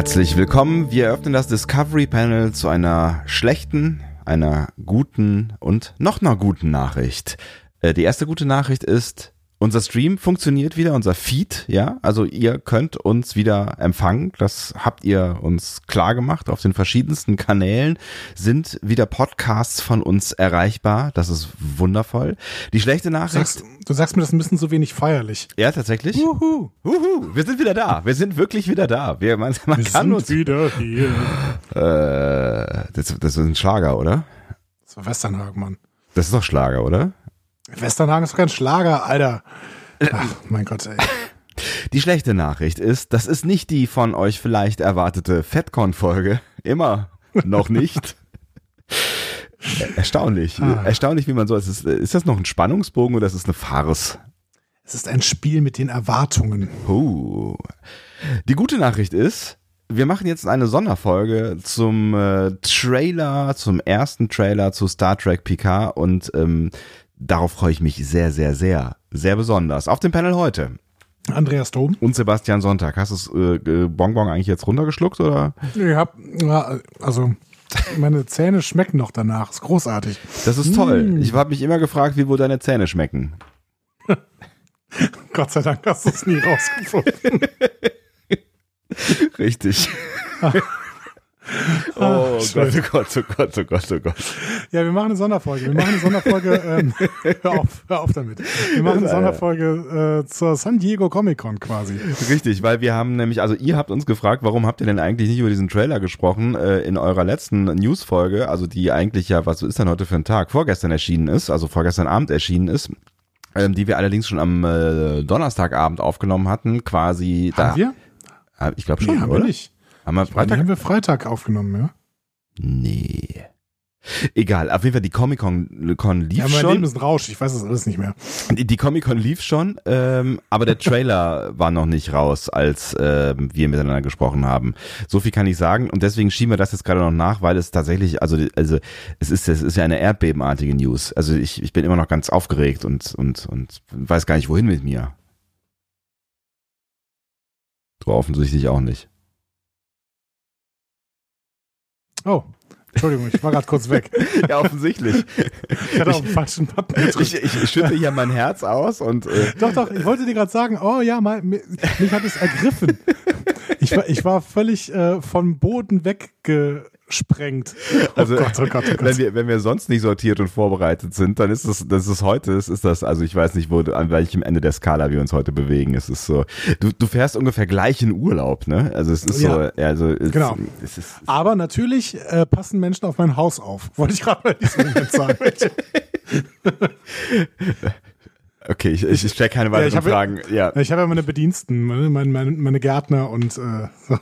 Herzlich willkommen. Wir eröffnen das Discovery Panel zu einer schlechten, einer guten und noch einer guten Nachricht. Äh, die erste gute Nachricht ist, unser Stream funktioniert wieder, unser Feed, ja. Also ihr könnt uns wieder empfangen. Das habt ihr uns klar gemacht. Auf den verschiedensten Kanälen sind wieder Podcasts von uns erreichbar. Das ist wundervoll. Die schlechte Nachricht. Sagst, du sagst mir das ein bisschen so wenig feierlich. Ja, tatsächlich. Uhu. Uhu, wir sind wieder da. Wir sind wirklich wieder da. Wir, man, man Wir kann sind uns. wieder hier. Äh, das, das ist ein Schlager, oder? Das war Westernhagen, Mann. Das ist doch Schlager, oder? Westernhagen ist doch kein Schlager, Alter. Ach, mein Gott, ey. Die schlechte Nachricht ist, das ist nicht die von euch vielleicht erwartete FedCon-Folge. Immer noch nicht. Er- Erstaunlich. Ah. Erstaunlich, wie man so. Ist, ist das noch ein Spannungsbogen oder ist es eine Farce? Es ist ein Spiel mit den Erwartungen. Uh. Die gute Nachricht ist, wir machen jetzt eine Sonderfolge zum äh, Trailer, zum ersten Trailer zu Star Trek Picard und ähm, darauf freue ich mich sehr, sehr, sehr, sehr besonders. Auf dem Panel heute Andreas Dom. und Sebastian Sonntag. Hast du das äh, Bonbon eigentlich jetzt runtergeschluckt oder? Ich hab, ja, also, meine Zähne schmecken noch danach. Ist großartig. Das ist toll. Ich habe mich immer gefragt, wie wohl deine Zähne schmecken. Gott sei Dank hast du es nie rausgefunden. Richtig. Ah, oh Gott, oh Gott, oh Gott, oh Gott, oh Gott. Ja, wir machen eine Sonderfolge. Wir machen eine Sonderfolge. Ähm, hör, auf, hör auf damit. Wir machen eine Sonderfolge äh, zur San Diego Comic Con quasi. Richtig, weil wir haben nämlich, also ihr habt uns gefragt, warum habt ihr denn eigentlich nicht über diesen Trailer gesprochen äh, in eurer letzten Newsfolge, also die eigentlich ja, was ist denn heute für ein Tag, vorgestern erschienen ist, also vorgestern Abend erschienen ist, ähm, die wir allerdings schon am äh, Donnerstagabend aufgenommen hatten, quasi da. Haben wir? Ah, Ich glaube schon, Nee, haben oder? wir nicht. Haben wir Freitag Freitag? haben wir Freitag aufgenommen, ja. Nee. Egal, auf jeden Fall die Comic-Con Con lief Ja, mein schon. Leben ist ein Rausch. Ich weiß das alles nicht mehr. Die, die Comic-Con lief schon, ähm, aber der Trailer war noch nicht raus, als ähm, wir miteinander gesprochen haben. So viel kann ich sagen und deswegen schieben wir das jetzt gerade noch nach, weil es tatsächlich, also also es ist es ist ja eine erdbebenartige News. Also ich, ich bin immer noch ganz aufgeregt und und und weiß gar nicht wohin mit mir. Du offensichtlich auch nicht. Oh, Entschuldigung, ich war gerade kurz weg. Ja, offensichtlich. Ich hatte auf den falschen Button gedrückt. Ich, ich, ich schütte hier mein Herz aus und äh, Doch, doch, ich wollte dir gerade sagen, oh ja, mal, mi- mich hat es ergriffen. Ich war, ich war völlig äh, vom Boden weggesprengt. Oh Also, Gott, oh Gott, oh Gott. wenn wir, wenn wir sonst nicht sortiert und vorbereitet sind, dann ist das, das ist heute, es ist das, also ich weiß nicht, wo, du- an welchem Ende der Skala wir uns heute bewegen. Es ist so, du, du fährst ungefähr gleich in Urlaub, ne? Also es ist Ja. so, also es, Genau. es ist, Aber natürlich äh, passen Menschen auf mein Haus auf. Wollte ich gerade Moment sagen. okay, ich, ich stelle keine Ja, weiteren ich hab ja- Fragen. Ja. Ich habe ja meine Bediensten, meine, meine, meine Gärtner und äh, so.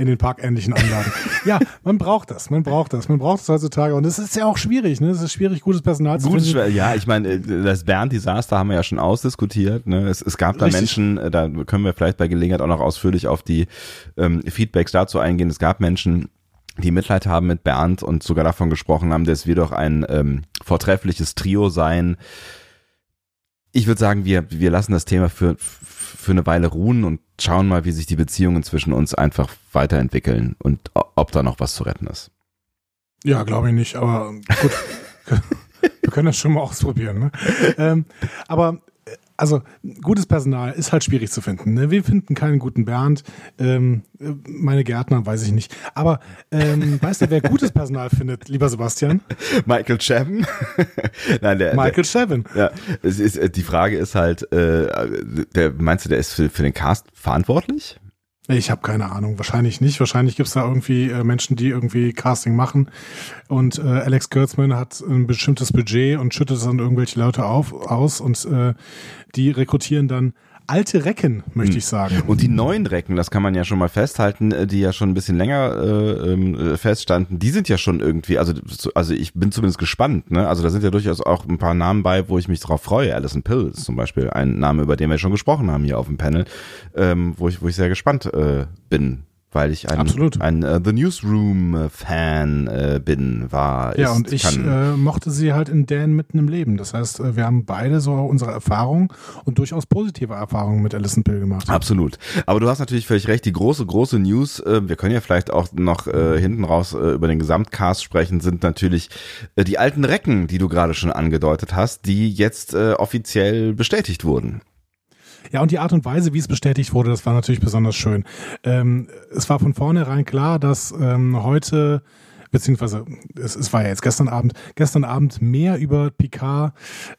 In den parkähnlichen Anlagen. ja, man braucht das, man braucht das, man braucht es heutzutage. Und es ist ja auch schwierig, ne? Es ist schwierig, gutes Personal zu Gut, finden. ja, ich meine, äh, das Bernd-Desaster haben wir ja schon ausdiskutiert. Ne? Es, es gab da Richtig. Menschen, äh, da können wir vielleicht bei Gelegenheit auch noch ausführlich auf die ähm, Feedbacks dazu eingehen. Es gab Menschen, die Mitleid haben mit Bernd und sogar davon gesprochen haben, dass wir doch ein ähm, vortreffliches Trio sein. Ich würde sagen, wir, wir lassen das Thema für, für eine Weile ruhen und schauen mal, wie sich die Beziehungen zwischen uns einfach weiterentwickeln und ob da noch was zu retten ist. Ja, glaube ich nicht, aber gut. Wir können das schon mal ausprobieren. Ne? Ähm, aber also gutes Personal ist halt schwierig zu finden. Ne? Wir finden keinen guten Bernd. Ähm, äh, meine Gärtner weiß ich nicht. Aber ähm, weißt du, wer gutes Personal findet, lieber Sebastian? Michael Chabon? Nein, der, Michael Chevin. Ja, es ist, äh, die Frage ist halt, äh, der, meinst du, der ist für, für den Cast verantwortlich? Ich habe keine Ahnung. Wahrscheinlich nicht. Wahrscheinlich gibt's da irgendwie äh, Menschen, die irgendwie Casting machen. Und äh, Alex Kurtzman hat ein bestimmtes Budget und schüttet es an irgendwelche Leute auf, aus. Und äh, die rekrutieren dann alte Recken, möchte ich sagen. Und die neuen Recken, das kann man ja schon mal festhalten, äh, die ja schon ein bisschen länger äh, ähm, äh, feststanden, die sind ja schon irgendwie, also so- also ich bin zumindest gespannt, ne? Also da sind ja durchaus auch ein paar Namen bei, wo ich mich drauf freue. Alison Pill ist zum Beispiel ein Name, über den wir schon gesprochen haben hier auf dem Panel, ähm, wo ich wo ich sehr gespannt äh, bin, weil ich ein, Absolut. ein äh, The Newsroom-Fan äh, bin, war. Ja, ist, und ich äh, mochte sie halt in Dan mitten im Leben. Das heißt, äh, wir haben beide so unsere Erfahrungen und durchaus positive Erfahrungen mit Alison Pill gemacht. Absolut. Aber du hast natürlich völlig recht. Die große, große News, äh, wir können ja vielleicht auch noch äh, hinten raus äh, über den Gesamtcast sprechen, sind natürlich äh, die alten Recken, die du gerade schon angedeutet hast, die jetzt äh, offiziell bestätigt wurden. Ja, und die Art und Weise, wie es bestätigt wurde, das war natürlich besonders schön. Ähm, es war von vornherein klar, dass ähm, heute beziehungsweise es, es war ja jetzt gestern Abend, gestern Abend mehr über Picard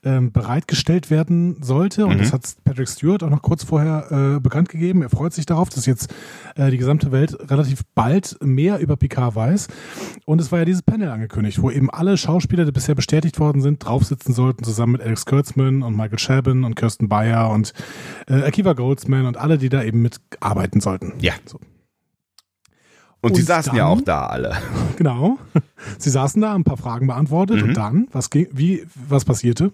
ähm, bereitgestellt werden sollte. Und Mhm. das hat Patrick Stewart auch noch kurz vorher äh, bekannt gegeben. Er freut sich darauf, dass jetzt äh, die gesamte Welt relativ bald mehr über Picard weiß. Und es war ja dieses Panel angekündigt, wo eben alle Schauspieler, die bisher bestätigt worden sind, draufsitzen sollten, zusammen mit Alex Kurtzman und Michael Chabon und Kirsten Bayer und äh, Akiva Goldsman und alle, die da eben mitarbeiten sollten. Ja. So. Und, sie saßen ja dann- auch da alle. Genau. Sie saßen da, haben ein paar Fragen beantwortet Mhm. und dann, was ging, wie, was passierte?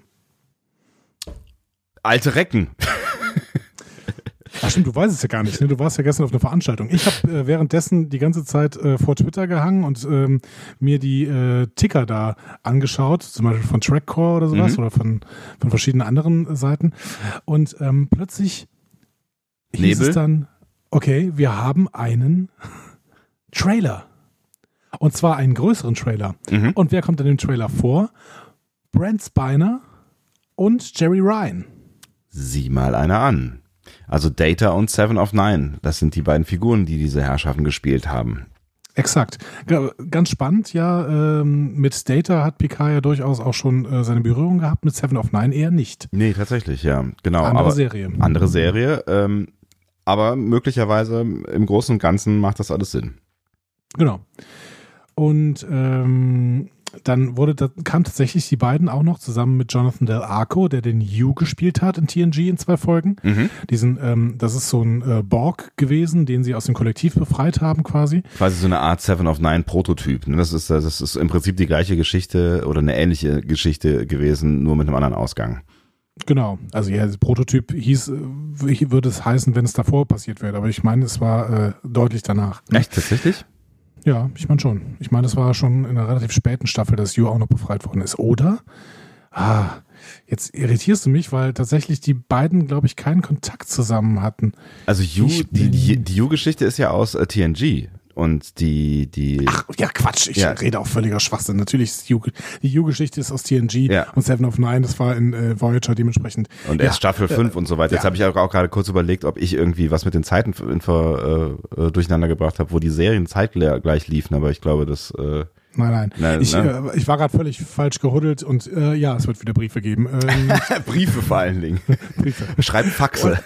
Alte Recken. Ach stimmt, du weißt es ja gar nicht. Ne? Du warst ja gestern auf einer Veranstaltung. Ich habe äh, währenddessen die ganze Zeit äh, vor Twitter gehangen und ähm, mir die äh, Ticker da angeschaut, zum Beispiel von Trackcore oder sowas Mhm. oder von, von verschiedenen anderen Seiten. Und ähm, plötzlich hieß Nebel? es dann, okay, wir haben einen Trailer. Und zwar einen größeren Trailer. Mhm. Und wer kommt in dem Trailer vor? Brent Spiner und Jerry Ryan. Sieh mal einer an. Also Data und Seven of Nine, das sind die beiden Figuren, die diese Herrschaften gespielt haben. Exakt. Ganz spannend, ja. Ähm, mit Data hat Picard ja durchaus auch schon äh, seine Berührung gehabt, mit Seven of Nine eher nicht. Nee, tatsächlich, ja, genau. Andere aber Serie. andere Serie, ähm, aber möglicherweise im Großen und Ganzen macht das alles Sinn. Genau. Und ähm, dann wurde, da kamen tatsächlich die beiden auch noch zusammen mit Jonathan Del Arco, der den Hugh gespielt hat in TNG in zwei Folgen. Mhm. Diesen, ähm, das ist so ein äh, Borg gewesen, den sie aus dem Kollektiv befreit haben quasi. Quasi so eine Art Seven of Nine Prototyp. ne? Das ist, das ist im Prinzip die gleiche Geschichte oder eine ähnliche Geschichte gewesen, nur mit einem anderen Ausgang. Genau. Also ja, Prototyp hieß, äh, würde es heißen, wenn es davor passiert wäre, aber ich meine, es war äh, deutlich danach. Echt, tatsächlich? Ja, ich meine schon. Ich meine, es war schon in einer relativ späten Staffel, dass Hugh auch noch befreit worden ist. Oder? Ah, jetzt irritierst du mich, weil tatsächlich die beiden, glaube ich, keinen Kontakt zusammen hatten. Also Yu, die, die, die Yu-Geschichte ist ja aus äh, TNG. Und die, die, Ach, ja, Quatsch. Ich Ja. rede auch völliger Schwachsinn. Natürlich ist Hugh, die Hugh-Geschichte ist aus TNG Ja. und Seven of Nine, das war in äh, Voyager dementsprechend. und ja, erst Staffel 5 und so weiter. Jetzt ja. habe ich auch, auch gerade kurz überlegt, ob ich irgendwie was mit den Zeiten in, ver, äh, durcheinander gebracht habe, wo die Serien zeitgleich liefen, aber ich glaube, das äh, Nein, nein. Nein, ich, ne? äh, ich war gerade völlig falsch gehuddelt und äh, ja, es wird wieder Briefe geben. Ähm, Briefe vor allen Dingen. Briefe. Schreiben Faxe.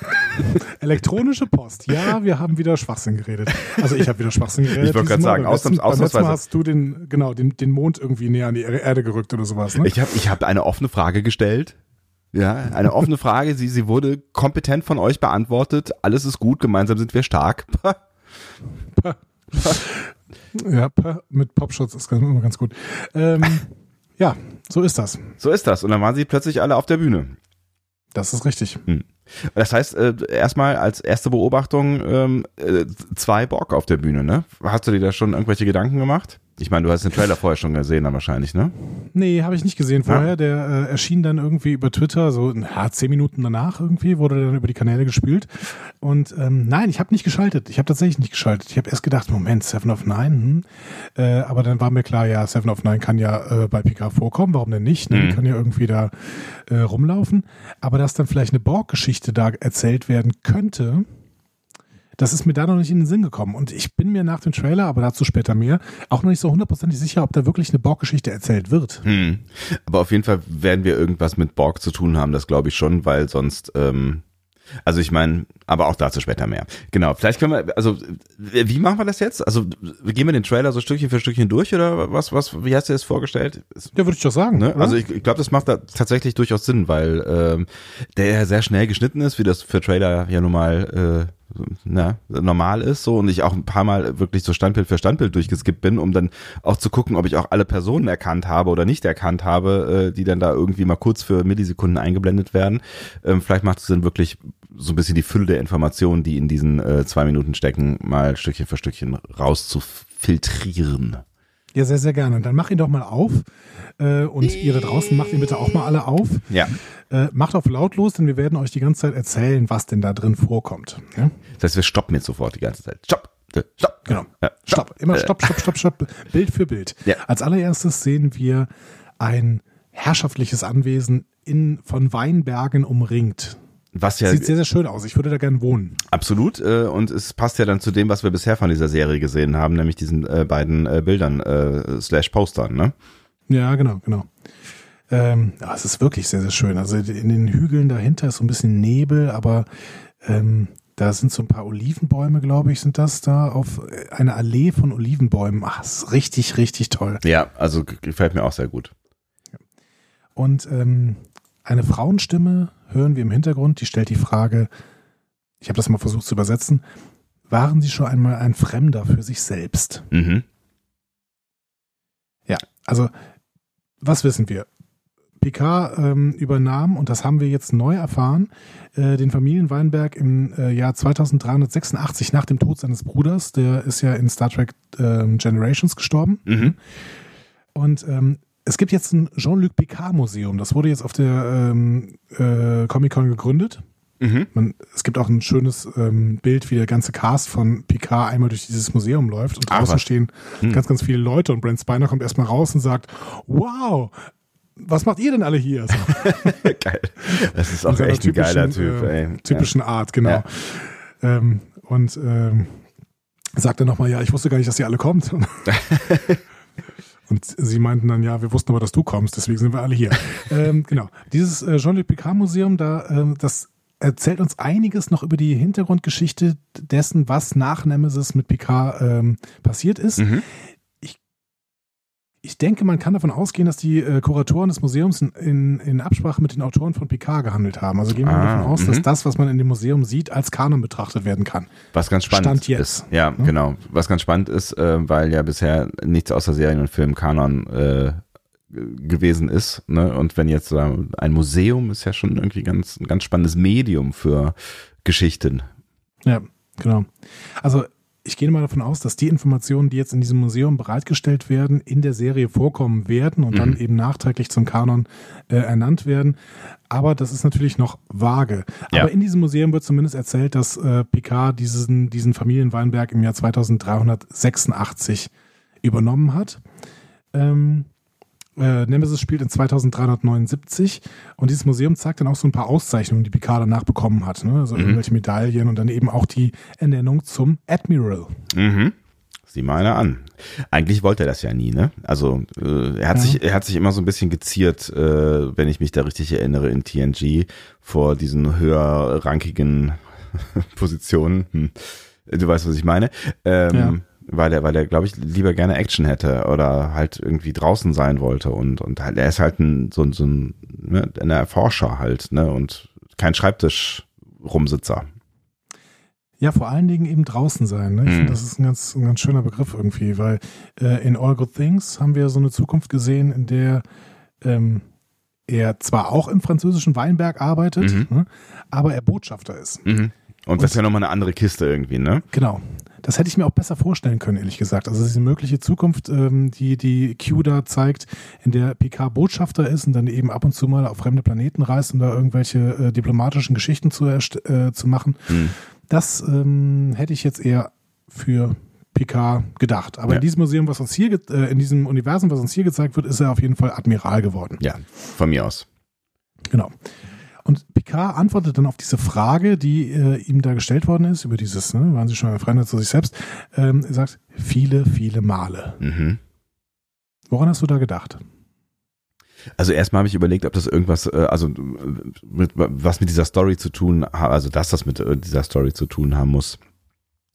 Elektronische Post. Ja, wir haben wieder Schwachsinn geredet. Also ich habe wieder Schwachsinn geredet. Ich wollte gerade sagen, Beim letzten- ausnahms- beim letzten ausnahmsweise. Mal hast du den, genau, den, den Mond irgendwie näher an die Erde gerückt oder sowas. Ne? Ich habe ich hab eine offene Frage gestellt. Ja, eine offene Frage. Sie, sie wurde kompetent von euch beantwortet. Alles ist gut. Gemeinsam sind wir stark. Ja, mit Popschutz ist immer ganz gut. Ähm, ja, so ist das. So ist das. Und dann waren sie plötzlich alle auf der Bühne. Das ist richtig. Das heißt, äh, erstmal als erste Beobachtung ähm, äh, zwei Borg auf der Bühne, ne? Hast du dir da schon irgendwelche Gedanken gemacht? Ich meine, du hast den Trailer vorher schon gesehen, dann wahrscheinlich, ne? Nee, habe ich nicht gesehen vorher. Der äh, erschien dann irgendwie über Twitter, so ja, zehn Minuten danach irgendwie, wurde dann über die Kanäle gespielt. Und ähm, nein, ich habe nicht geschaltet. Ich habe tatsächlich nicht geschaltet. Ich habe erst gedacht, Moment, Seven of Nine. Hm. Äh, aber dann war mir klar, ja, Seven of Nine kann ja äh, bei Picard vorkommen. Warum denn nicht? Ne? Die Mhm. kann ja irgendwie da äh, rumlaufen. Aber dass dann vielleicht eine Borg-Geschichte da erzählt werden könnte, das ist mir da noch nicht in den Sinn gekommen. Und ich bin mir nach dem Trailer, aber dazu später mehr, auch noch nicht so hundertprozentig sicher, ob da wirklich eine Borg-Geschichte erzählt wird. Hm. Aber auf jeden Fall werden wir irgendwas mit Borg zu tun haben, das glaube ich schon, weil sonst, ähm, also ich meine, aber auch dazu später mehr. Genau, vielleicht können wir, also wie machen wir das jetzt? Also gehen wir den Trailer so Stückchen für Stückchen durch oder was, was, wie hast du das vorgestellt? Ja, würde ich doch sagen. Ne? Also ich, ich glaube, das macht da tatsächlich durchaus Sinn, weil ähm, der ja sehr schnell geschnitten ist, wie das für Trailer ja nun mal äh, na, normal ist so und ich auch ein paar Mal wirklich so Standbild für Standbild durchgeskippt bin, um dann auch zu gucken, ob ich auch alle Personen erkannt habe oder nicht erkannt habe, äh, die dann da irgendwie mal kurz für Millisekunden eingeblendet werden. Ähm, vielleicht macht es Sinn, wirklich so ein bisschen die Fülle der Informationen, die in diesen äh, zwei Minuten stecken, mal Stückchen für Stückchen rauszufiltrieren. Ja, sehr, sehr gerne. Dann mach ihn doch mal auf. Äh, und ihr da draußen macht ihn bitte auch mal alle auf. Ja. Äh, macht auf lautlos, denn wir werden euch die ganze Zeit erzählen, was denn da drin vorkommt. Ja? Das heißt, wir stoppen jetzt sofort die ganze Zeit. Stopp! äh, Stopp! Genau. Ja, Stopp. Immer stopp, stopp, stopp, stopp. Bild für Bild. Ja. Als allererstes sehen wir ein herrschaftliches Anwesen in, von Weinbergen umringt. Was ja Sieht sehr, sehr schön aus. Ich würde da gerne wohnen. absolut äh, und es passt ja dann zu dem, was wir bisher von dieser Serie gesehen haben, nämlich diesen äh, beiden äh, Bildern äh, slash Postern, ne? Ja, genau, genau. Ähm, ja, es ist wirklich sehr, sehr schön. Also in den Hügeln dahinter ist so ein bisschen Nebel, aber ähm, da sind so ein paar Olivenbäume, glaube ich, sind das da auf einer Allee von Olivenbäumen. Ach, ist richtig, richtig toll. Ja, also gefällt mir auch sehr gut. Und ähm, eine Frauenstimme hören wir im Hintergrund, die stellt die Frage, ich habe das mal versucht zu übersetzen, waren Sie schon einmal ein Fremder für sich selbst? Mhm. Ja, also was wissen wir? Picard ähm, übernahm, und das haben wir jetzt neu erfahren, äh, den Familienweinberg im äh, Jahr 2386 nach dem Tod seines Bruders. Der ist ja in Star Trek ähm, Generations gestorben. Mhm. Und ähm, es gibt jetzt ein Jean-Luc Picard Museum. Das wurde jetzt auf der ähm, äh, Comic-Con gegründet. Mhm. Man, es gibt auch ein schönes ähm, Bild, wie der ganze Cast von Picard einmal durch dieses Museum läuft und draußen was. stehen Hm. ganz, ganz viele Leute und Brent Spiner kommt erstmal raus und sagt, wow, was macht ihr denn alle hier? So, Geil. Das ist auch echt ein geiler Typ, äh, ey. Typischen Art, genau. Ja. Ähm, und ähm, sagt dann nochmal, ja, ich wusste gar nicht, dass ihr alle kommt. Und sie meinten dann, ja, wir wussten aber, dass du kommst, deswegen sind wir alle hier. ähm, genau. Dieses äh, Jean-Luc Picard Museum, da, ähm, das erzählt uns einiges noch über die Hintergrundgeschichte dessen, was nach Nemesis mit Picard ähm, passiert ist. Mhm. Ich denke, man kann davon ausgehen, dass die äh, Kuratoren des Museums in, in, in Absprache mit den Autoren von Picard gehandelt haben. Also gehen wir Ah, davon aus, dass mhm. das, was man in dem Museum sieht, als Kanon betrachtet werden kann. Was ganz spannend Stand jetzt. ist. Ja, genau. Was ganz spannend ist, äh, weil ja bisher nichts außer Serien- und Filmkanon äh, g- gewesen ist. Ne? Und wenn jetzt äh, ein Museum ist ja schon irgendwie ganz, ein ganz spannendes Medium für Geschichten. Ja, genau. Also ich gehe mal davon aus, dass die Informationen, die jetzt in diesem Museum bereitgestellt werden, in der Serie vorkommen werden und dann Mhm. eben nachträglich zum Kanon äh, ernannt werden. Aber das ist natürlich noch vage. Ja. Aber in diesem Museum wird zumindest erzählt, dass äh, Picard diesen, diesen Familienweinberg im Jahr 2386 übernommen hat. Ähm, äh, Nemesis spielt in 2379 und dieses Museum zeigt dann auch so ein paar Auszeichnungen, die Picard danach bekommen hat. Ne? Also Mhm. irgendwelche Medaillen und dann eben auch die Ernennung zum Admiral. Mhm. Sieh mal einer an. Eigentlich wollte er das ja nie, ne? Also äh, er hat Ja. sich, er hat sich immer so ein bisschen geziert, äh, wenn ich mich da richtig erinnere, in TNG vor diesen höherrankigen Positionen. Hm. Du weißt, was ich meine. Ähm, Ja. Weil er, weil er, glaube ich, lieber gerne Action hätte oder halt irgendwie draußen sein wollte und und halt, er ist halt ein so, ein- so ein, ne, ein Erforscher halt, ne? Und kein Schreibtisch-Rumsitzer. Ja, vor allen Dingen eben draußen sein. Ne? Ich Mhm. finde, das ist ein ganz, ein ganz schöner Begriff irgendwie, weil äh, in All Good Things haben wir so eine Zukunft gesehen, in der ähm, er zwar auch im französischen Weinberg arbeitet, Mhm. ne, aber er Botschafter ist. Mhm. Und das ist ja nochmal eine andere Kiste irgendwie, ne? Genau. Das hätte ich mir auch besser vorstellen können, ehrlich gesagt. Also diese mögliche Zukunft, ähm, die die Q da zeigt, in der Picard Botschafter ist und dann eben ab und zu mal auf fremde Planeten reist, um da irgendwelche äh, diplomatischen Geschichten zu, äh, zu machen. Hm. Das ähm, hätte ich jetzt eher für Picard gedacht. Aber Ja. in diesem Museum, was uns hier, äh, in diesem Universum, was uns hier gezeigt wird, ist er auf jeden Fall Admiral geworden. Ja, von mir aus. Genau. Und Picard antwortet dann auf diese Frage, die äh, ihm da gestellt worden ist, über dieses, ne, waren Sie schon ein Fremder zu sich selbst? Ähm, er sagt, viele, viele Male. Mhm. Woran hast du da gedacht? Also erstmal habe ich überlegt, ob das irgendwas, äh, also äh, mit, was mit dieser Story zu tun, also dass das mit äh, dieser Story zu tun haben muss.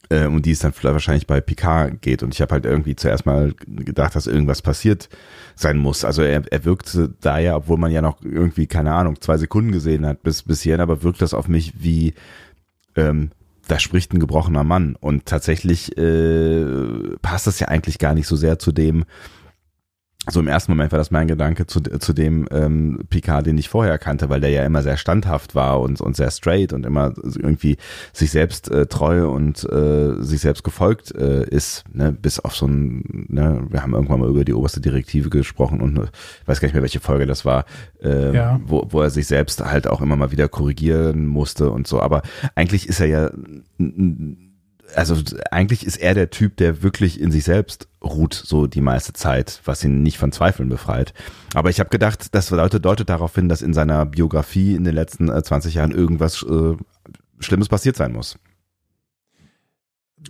Äh, und die es dann wahrscheinlich bei Picard geht. Und ich habe halt irgendwie zuerst mal gedacht, dass irgendwas passiert sein muss. Also er, er wirkte da ja, obwohl man ja noch irgendwie, keine Ahnung, zwei Sekunden gesehen hat bis, bis hierhin, aber wirkt das auf mich wie, ähm, da spricht ein gebrochener Mann. Und tatsächlich äh, passt das ja eigentlich gar nicht so sehr zu dem, so im ersten Moment war das mein Gedanke zu, zu dem ähm, Picard, den ich vorher kannte, weil der ja immer sehr standhaft war und, und sehr straight und immer irgendwie sich selbst äh, treu und äh, sich selbst gefolgt äh, ist, ne? bis auf so ein, ne? wir haben irgendwann mal über die oberste Direktive gesprochen und ich weiß gar nicht mehr, welche Folge das war, äh, ja. wo, wo er sich selbst halt auch immer mal wieder korrigieren musste und so, aber eigentlich ist er ja also eigentlich ist er der Typ, der wirklich in sich selbst ruht, so die meiste Zeit, was ihn nicht von Zweifeln befreit. Aber ich habe gedacht, das Leute deutet darauf hin, dass in seiner Biografie in den letzten 20 Jahren irgendwas äh, Schlimmes passiert sein muss.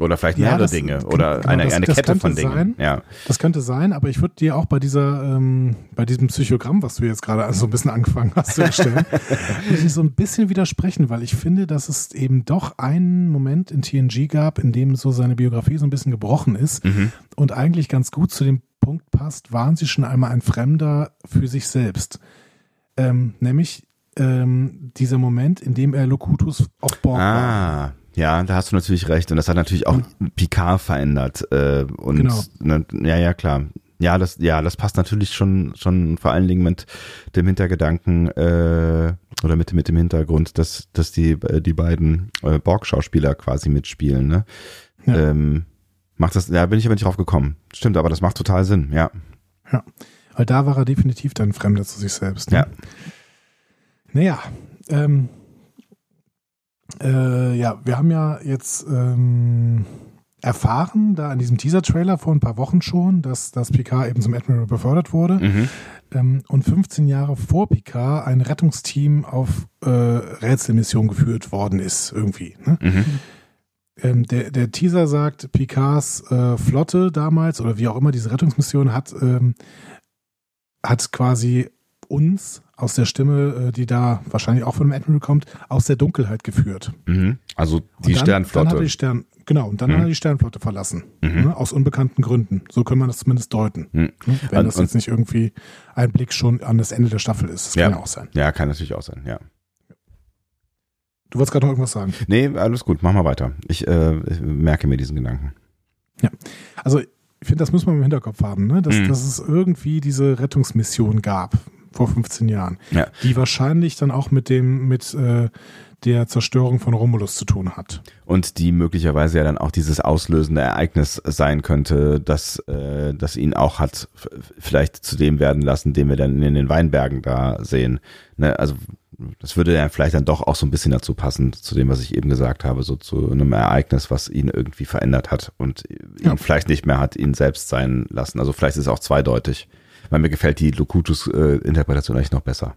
Oder vielleicht mehrere ja, das, Dinge oder genau, eine, das, eine das Kette von Dingen. Sein. Ja. Das könnte sein, aber ich würde dir auch bei dieser, ähm, bei diesem Psychogramm, was du jetzt gerade so ein bisschen angefangen hast zu ich so ein bisschen widersprechen, weil ich finde, dass es eben doch einen Moment in TNG gab, in dem so seine Biografie so ein bisschen gebrochen ist mhm. und eigentlich ganz gut zu dem Punkt passt, waren sie schon einmal ein Fremder für sich selbst. Ähm, nämlich ähm, dieser Moment, in dem er Locutus auf Bord ah. war. Ja, da hast du natürlich recht. Und das hat natürlich auch Picard verändert. Äh, und genau. ne, ja, ja, klar. Ja, das, ja, das passt natürlich schon, schon vor allen Dingen mit dem Hintergedanken äh, oder mit, mit dem Hintergrund, dass, dass die, äh, die beiden äh, Borg-Schauspieler quasi mitspielen. Ne? Ja. Ähm, macht das, ja, bin ich aber nicht drauf gekommen. Stimmt, aber das macht total Sinn, ja. Ja, weil da war er definitiv dann Fremder zu sich selbst. Ne? Ja. Naja, ähm, äh, ja, wir haben ja jetzt ähm, erfahren, da in diesem Teaser-Trailer vor ein paar Wochen schon, dass, dass Picard eben zum Admiral befördert wurde. Mhm. Ähm, und 15 Jahre vor Picard ein Rettungsteam auf äh, Rätselmission geführt worden ist, irgendwie. Ne? Mhm. Ähm, der, der Teaser sagt, Picards äh, Flotte damals oder wie auch immer diese Rettungsmission hat, ähm, hat quasi uns aus der Stimme, äh, die da wahrscheinlich auch von dem Admiral kommt, aus der Dunkelheit geführt. Mhm. Also die dann, Sternflotte. Dann hat die Stern, genau, und dann mhm. hat er die Sternflotte verlassen. Mhm. Ne, aus unbekannten Gründen. So kann man das zumindest deuten. Mhm. Ne, wenn und, das jetzt nicht irgendwie ein Blick schon an das Ende der Staffel ist. Das ja. kann ja auch sein. Ja, kann natürlich auch sein, ja. Du wolltest gerade noch irgendwas sagen. Nee, alles gut, mach mal weiter. Ich, äh, ich merke mir diesen Gedanken. Ja, also ich finde, das muss man im Hinterkopf haben, ne? dass, mhm. dass es irgendwie diese Rettungsmission gab vor 15 Jahren, ja. die wahrscheinlich dann auch mit dem, mit äh, der Zerstörung von Romulus zu tun hat. Und die möglicherweise ja dann auch dieses auslösende Ereignis sein könnte, dass äh, das ihn auch hat vielleicht zu dem werden lassen, den wir dann in den Weinbergen da sehen. Ne? Also das würde ja vielleicht dann doch auch so ein bisschen dazu passen, zu dem, was ich eben gesagt habe, so zu einem Ereignis, was ihn irgendwie verändert hat und ja. ihn vielleicht nicht mehr hat ihn selbst sein lassen. Also vielleicht ist es auch zweideutig weil mir gefällt die Locutus-Interpretation eigentlich noch besser.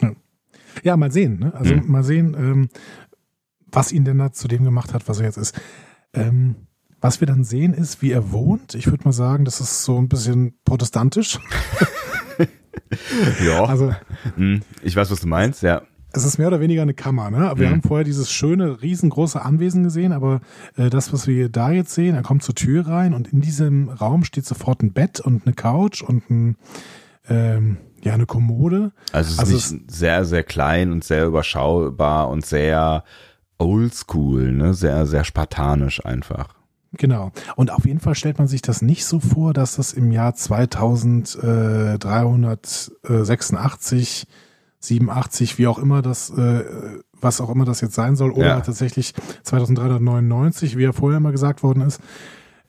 Ja, ja mal sehen. Ne? Also mhm. mal sehen, ähm, was ihn denn da zu dem gemacht hat, was er jetzt ist. Ähm, was wir dann sehen, ist, wie er wohnt. Ich würde mal sagen, das ist so ein bisschen protestantisch. ja. Also, hm, ich weiß, was du meinst, ja es ist mehr oder weniger eine Kammer. Ne? Wir mhm. haben vorher dieses schöne, riesengroße Anwesen gesehen, aber äh, das, was wir da jetzt sehen, er kommt zur Tür rein und in diesem Raum steht sofort ein Bett und eine Couch und ein, ähm, ja, eine Kommode. Also es ist also nicht es, sehr, sehr klein und sehr überschaubar und sehr oldschool, ne? sehr, sehr spartanisch einfach. Genau. Und auf jeden Fall stellt man sich das nicht so vor, dass das im Jahr 2386 87, wie auch immer das, äh, was auch immer das jetzt sein soll, oder ja. tatsächlich 2399, wie ja vorher mal gesagt worden ist.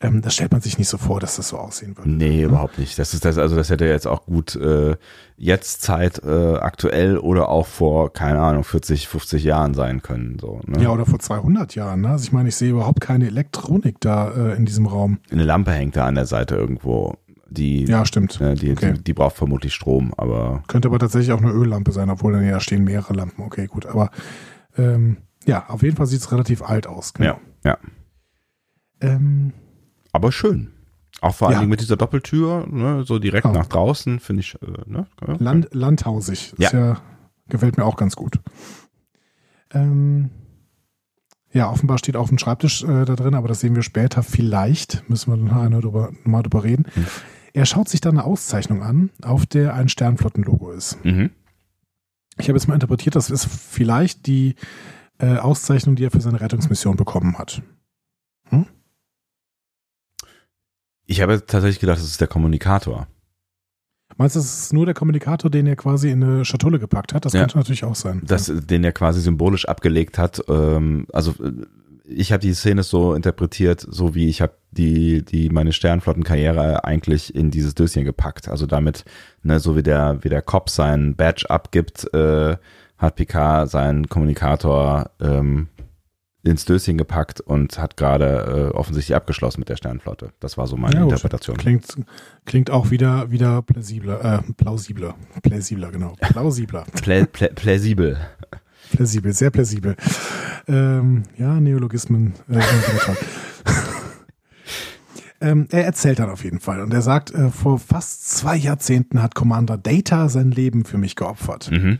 Ähm, das stellt man sich nicht so vor, dass das so aussehen würde. Nee, überhaupt nicht. Das ist das, also das hätte jetzt auch gut äh, jetzt Zeit äh, aktuell oder auch vor, keine Ahnung, 40, 50 Jahren sein können. So, ne? Ja, oder vor 200 Jahren. Ne? Also ich meine, ich sehe überhaupt keine Elektronik da äh, in diesem Raum. Eine Lampe hängt da an der Seite irgendwo. Die, ja, stimmt. Ne, die, okay. die, die, braucht vermutlich Strom, aber. Könnte aber tatsächlich auch eine Öllampe sein, obwohl dann ja stehen mehrere Lampen. Okay, gut. Aber ähm, ja, auf jeden Fall sieht es relativ alt aus. Genau. Ja, ja. Ähm, aber schön. Auch vor allen ja. Dingen mit dieser Doppeltür, ne, so direkt ja. nach draußen, finde ich. Äh, ne? Land, landhausig. Ja. ja. Gefällt mir auch ganz gut. Ähm, ja, offenbar steht auch ein Schreibtisch äh, da drin, aber das sehen wir später. Vielleicht müssen wir dann mal drüber reden. Hm. Er schaut sich dann eine Auszeichnung an, auf der ein Sternflottenlogo ist. Mhm. Ich habe jetzt mal interpretiert, das ist vielleicht die äh, Auszeichnung, die er für seine Rettungsmission bekommen hat. Hm? Ich habe tatsächlich gedacht, das ist der Kommunikator. Meinst du, es ist nur der Kommunikator, den er quasi in eine Schatulle gepackt hat? Das Ja. könnte natürlich auch sein. das, den er quasi symbolisch abgelegt hat. Ähm, also äh, ich habe die Szene so interpretiert, so wie ich habe die die meine Sternflottenkarriere eigentlich in dieses Döschen gepackt. Also damit, ne, so wie der wie der Cop seinen Badge abgibt, äh, hat Picard seinen Kommunikator ähm, ins Döschen gepackt und hat gerade äh, offensichtlich abgeschlossen mit der Sternflotte. Das war so meine Ja. Interpretation. Klingt, klingt auch wieder, wieder plausibler, äh, plausibler. Plausibler, genau. Plausibler. Plä, plä, plausibel. Plausibel, sehr plausibel. Ähm, ja, Neologismen. Äh, ähm, er erzählt dann auf jeden Fall und er sagt, äh, vor fast zwei Jahrzehnten hat Commander Data sein Leben für mich geopfert. Mhm.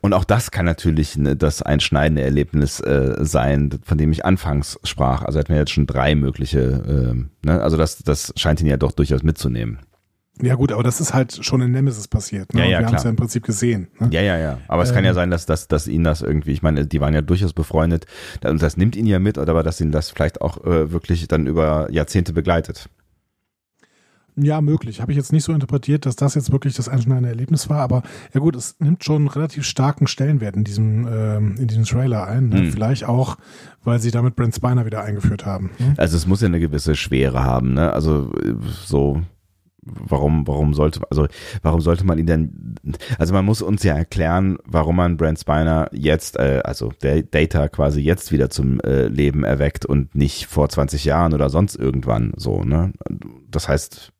Und auch das kann natürlich ne, das einschneidende Erlebnis äh, sein, von dem ich anfangs sprach. Also hätten wir jetzt schon drei mögliche, ähm, ne? also das, das scheint ihn ja doch durchaus mitzunehmen. Ja gut, aber das ist halt schon in Nemesis passiert. Ne? Ja, ja, wir haben es ja im Prinzip gesehen. Ne? Ja, ja, ja. Aber es kann ja sein, dass, dass, dass ihn das irgendwie, ich meine, die waren ja durchaus befreundet und das nimmt ihn ja mit, oder aber dass ihn das vielleicht auch äh, wirklich dann über Jahrzehnte begleitet. Ja, möglich. Habe ich jetzt nicht so interpretiert, dass das jetzt wirklich das einschneidende Erlebnis war, aber ja gut, es nimmt schon einen relativ starken Stellenwert in diesem, ähm, in diesem Trailer ein. Ne? Hm. Vielleicht auch, weil sie damit Brent Spiner wieder eingeführt haben. Ne? Also es muss ja eine gewisse Schwere haben, ne? Also äh, so warum warum sollte also warum sollte man ihn denn also man muss uns ja erklären, warum man Brent Spiner jetzt äh, also der Data quasi jetzt wieder zum äh, Leben erweckt und nicht vor 20 Jahren oder sonst irgendwann so, ne? Das heißt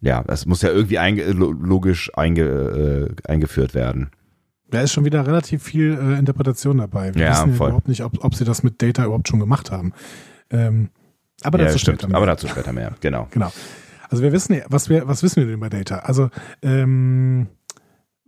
ja, es muss ja irgendwie einge lo- logisch einge, äh, eingeführt werden. Da ist schon wieder relativ viel äh, Interpretation dabei. Wir Ja, wissen ja voll. überhaupt nicht, ob, ob sie das mit Data überhaupt schon gemacht haben. Ähm, aber ja, dazu stimmt, später mehr. aber dazu später mehr, genau. Genau. Also wir wissen ja, was wir, was wissen wir denn über Data? Also ähm,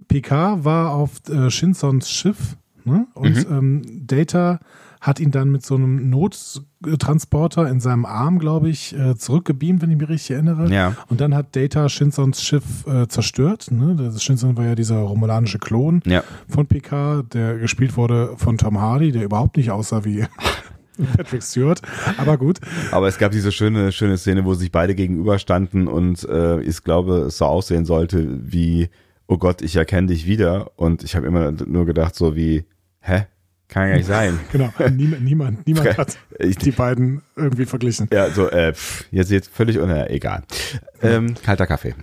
PK war auf äh, Shinsons Schiff ne? und ähm, Data hat ihn dann mit so einem Nottransporter in seinem Arm, glaube ich, äh, zurückgebeamt, wenn ich mich richtig erinnere. Ja. Und dann hat Data Shinsons Schiff äh, zerstört. Ne? Das Shinson war ja dieser romulanische Klon Ja. von PK, der gespielt wurde von Tom Hardy, der überhaupt nicht aussah wie Patrick Stewart. Aber gut. Aber es gab diese schöne, schöne Szene, wo sich beide gegenüberstanden und äh, ich glaube, es so aussehen sollte wie, oh Gott, ich erkenne dich wieder. Und ich habe immer nur gedacht, so wie, hä? Kann ja nicht sein. Genau, niemand, niemand, niemand hat Ich, die beiden irgendwie verglichen. ja, so, äh, pff, jetzt jetzt völlig uner, egal. Ähm, kalter Kaffee.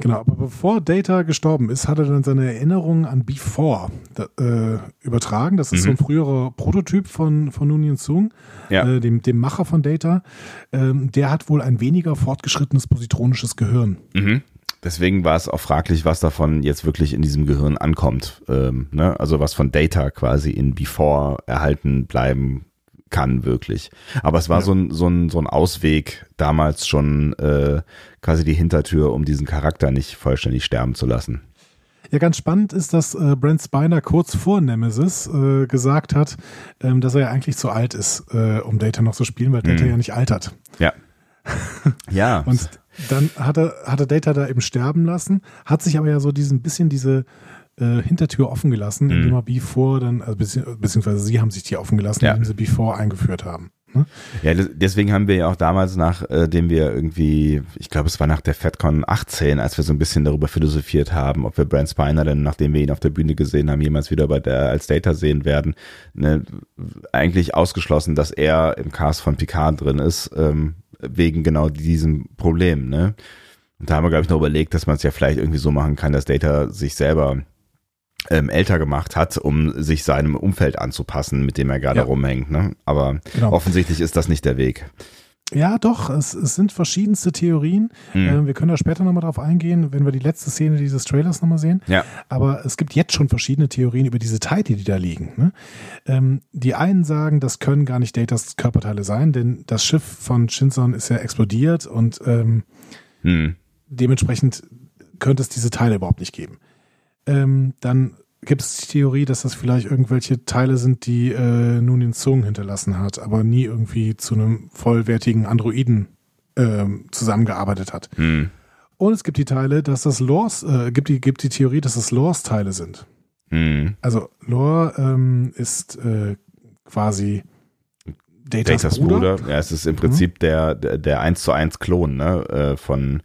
Genau, aber bevor Data gestorben ist, hat er dann seine Erinnerungen an Before äh, übertragen. Das ist so ein früherer Prototyp von, von Nunien Sung, Ja. äh, dem, dem Macher von Data. Ähm, der hat wohl ein weniger fortgeschrittenes positronisches Gehirn. Mhm. Deswegen war es auch fraglich, was davon jetzt wirklich in diesem Gehirn ankommt. Ähm, ne? Also was von Data quasi in Before erhalten bleiben kann wirklich. Aber es war Ja. so, ein, so, ein, so ein Ausweg damals schon äh, quasi die Hintertür, um diesen Charakter nicht vollständig sterben zu lassen. Ja, ganz spannend ist, dass äh, Brent Spiner kurz vor Nemesis äh, gesagt hat, ähm, dass er ja eigentlich zu alt ist, äh, um Data noch zu spielen, weil Data Mhm. ja nicht altert. Ja. ja. Und dann hat er, hat er Data da eben sterben lassen, hat sich aber ja so diesen bisschen diese äh, Hintertür offen gelassen, Mhm. indem er Before dann, also bezieh beziehungsweise sie haben sich die offen gelassen, Ja. indem sie Before eingeführt haben. Ne? Ja, des- deswegen haben wir ja auch damals nachdem wir irgendwie, ich glaube, es war nach der FedCon 18, als wir so ein bisschen darüber philosophiert haben, ob wir Brent Spiner denn, nachdem wir ihn auf der Bühne gesehen haben, jemals wieder bei der als Data sehen werden, ne, eigentlich ausgeschlossen, dass er im Cast von Picard drin ist, ähm, wegen genau diesem Problem, ne? Und da haben wir, glaube ich, noch überlegt, dass man es ja vielleicht irgendwie so machen kann, dass Data sich selber ähm, älter gemacht hat, um sich seinem Umfeld anzupassen, mit dem er gerade Ja. rumhängt. Ne? Aber Genau. offensichtlich ist das nicht der Weg. Ja, doch, es, es sind verschiedenste Theorien. Mhm. Äh, wir können da später nochmal drauf eingehen, wenn wir die letzte Szene dieses Trailers nochmal sehen. Ja. Aber es gibt jetzt schon verschiedene Theorien über diese Teile, die da liegen. Ne? Ähm, die einen sagen, das können gar nicht Datas Körperteile sein, denn das Schiff von Shinson ist ja explodiert und ähm, Hm. dementsprechend könnte es diese Teile überhaupt nicht geben. Ähm, dann gibt es die Theorie, dass das vielleicht irgendwelche Teile sind, die äh, Nunin Zung hinterlassen hat, aber nie irgendwie zu einem vollwertigen Androiden ähm, zusammengearbeitet hat. Hm. Und es gibt die Teile, dass das Lores, äh, gibt die, gibt die Theorie, dass das Lores-Teile sind. Hm. Also Lore ähm, ist äh, quasi Datas, Datas Bruder. Bruder. Ja, es ist im Prinzip der, der, der 1 zu 1 Klon ne? äh, von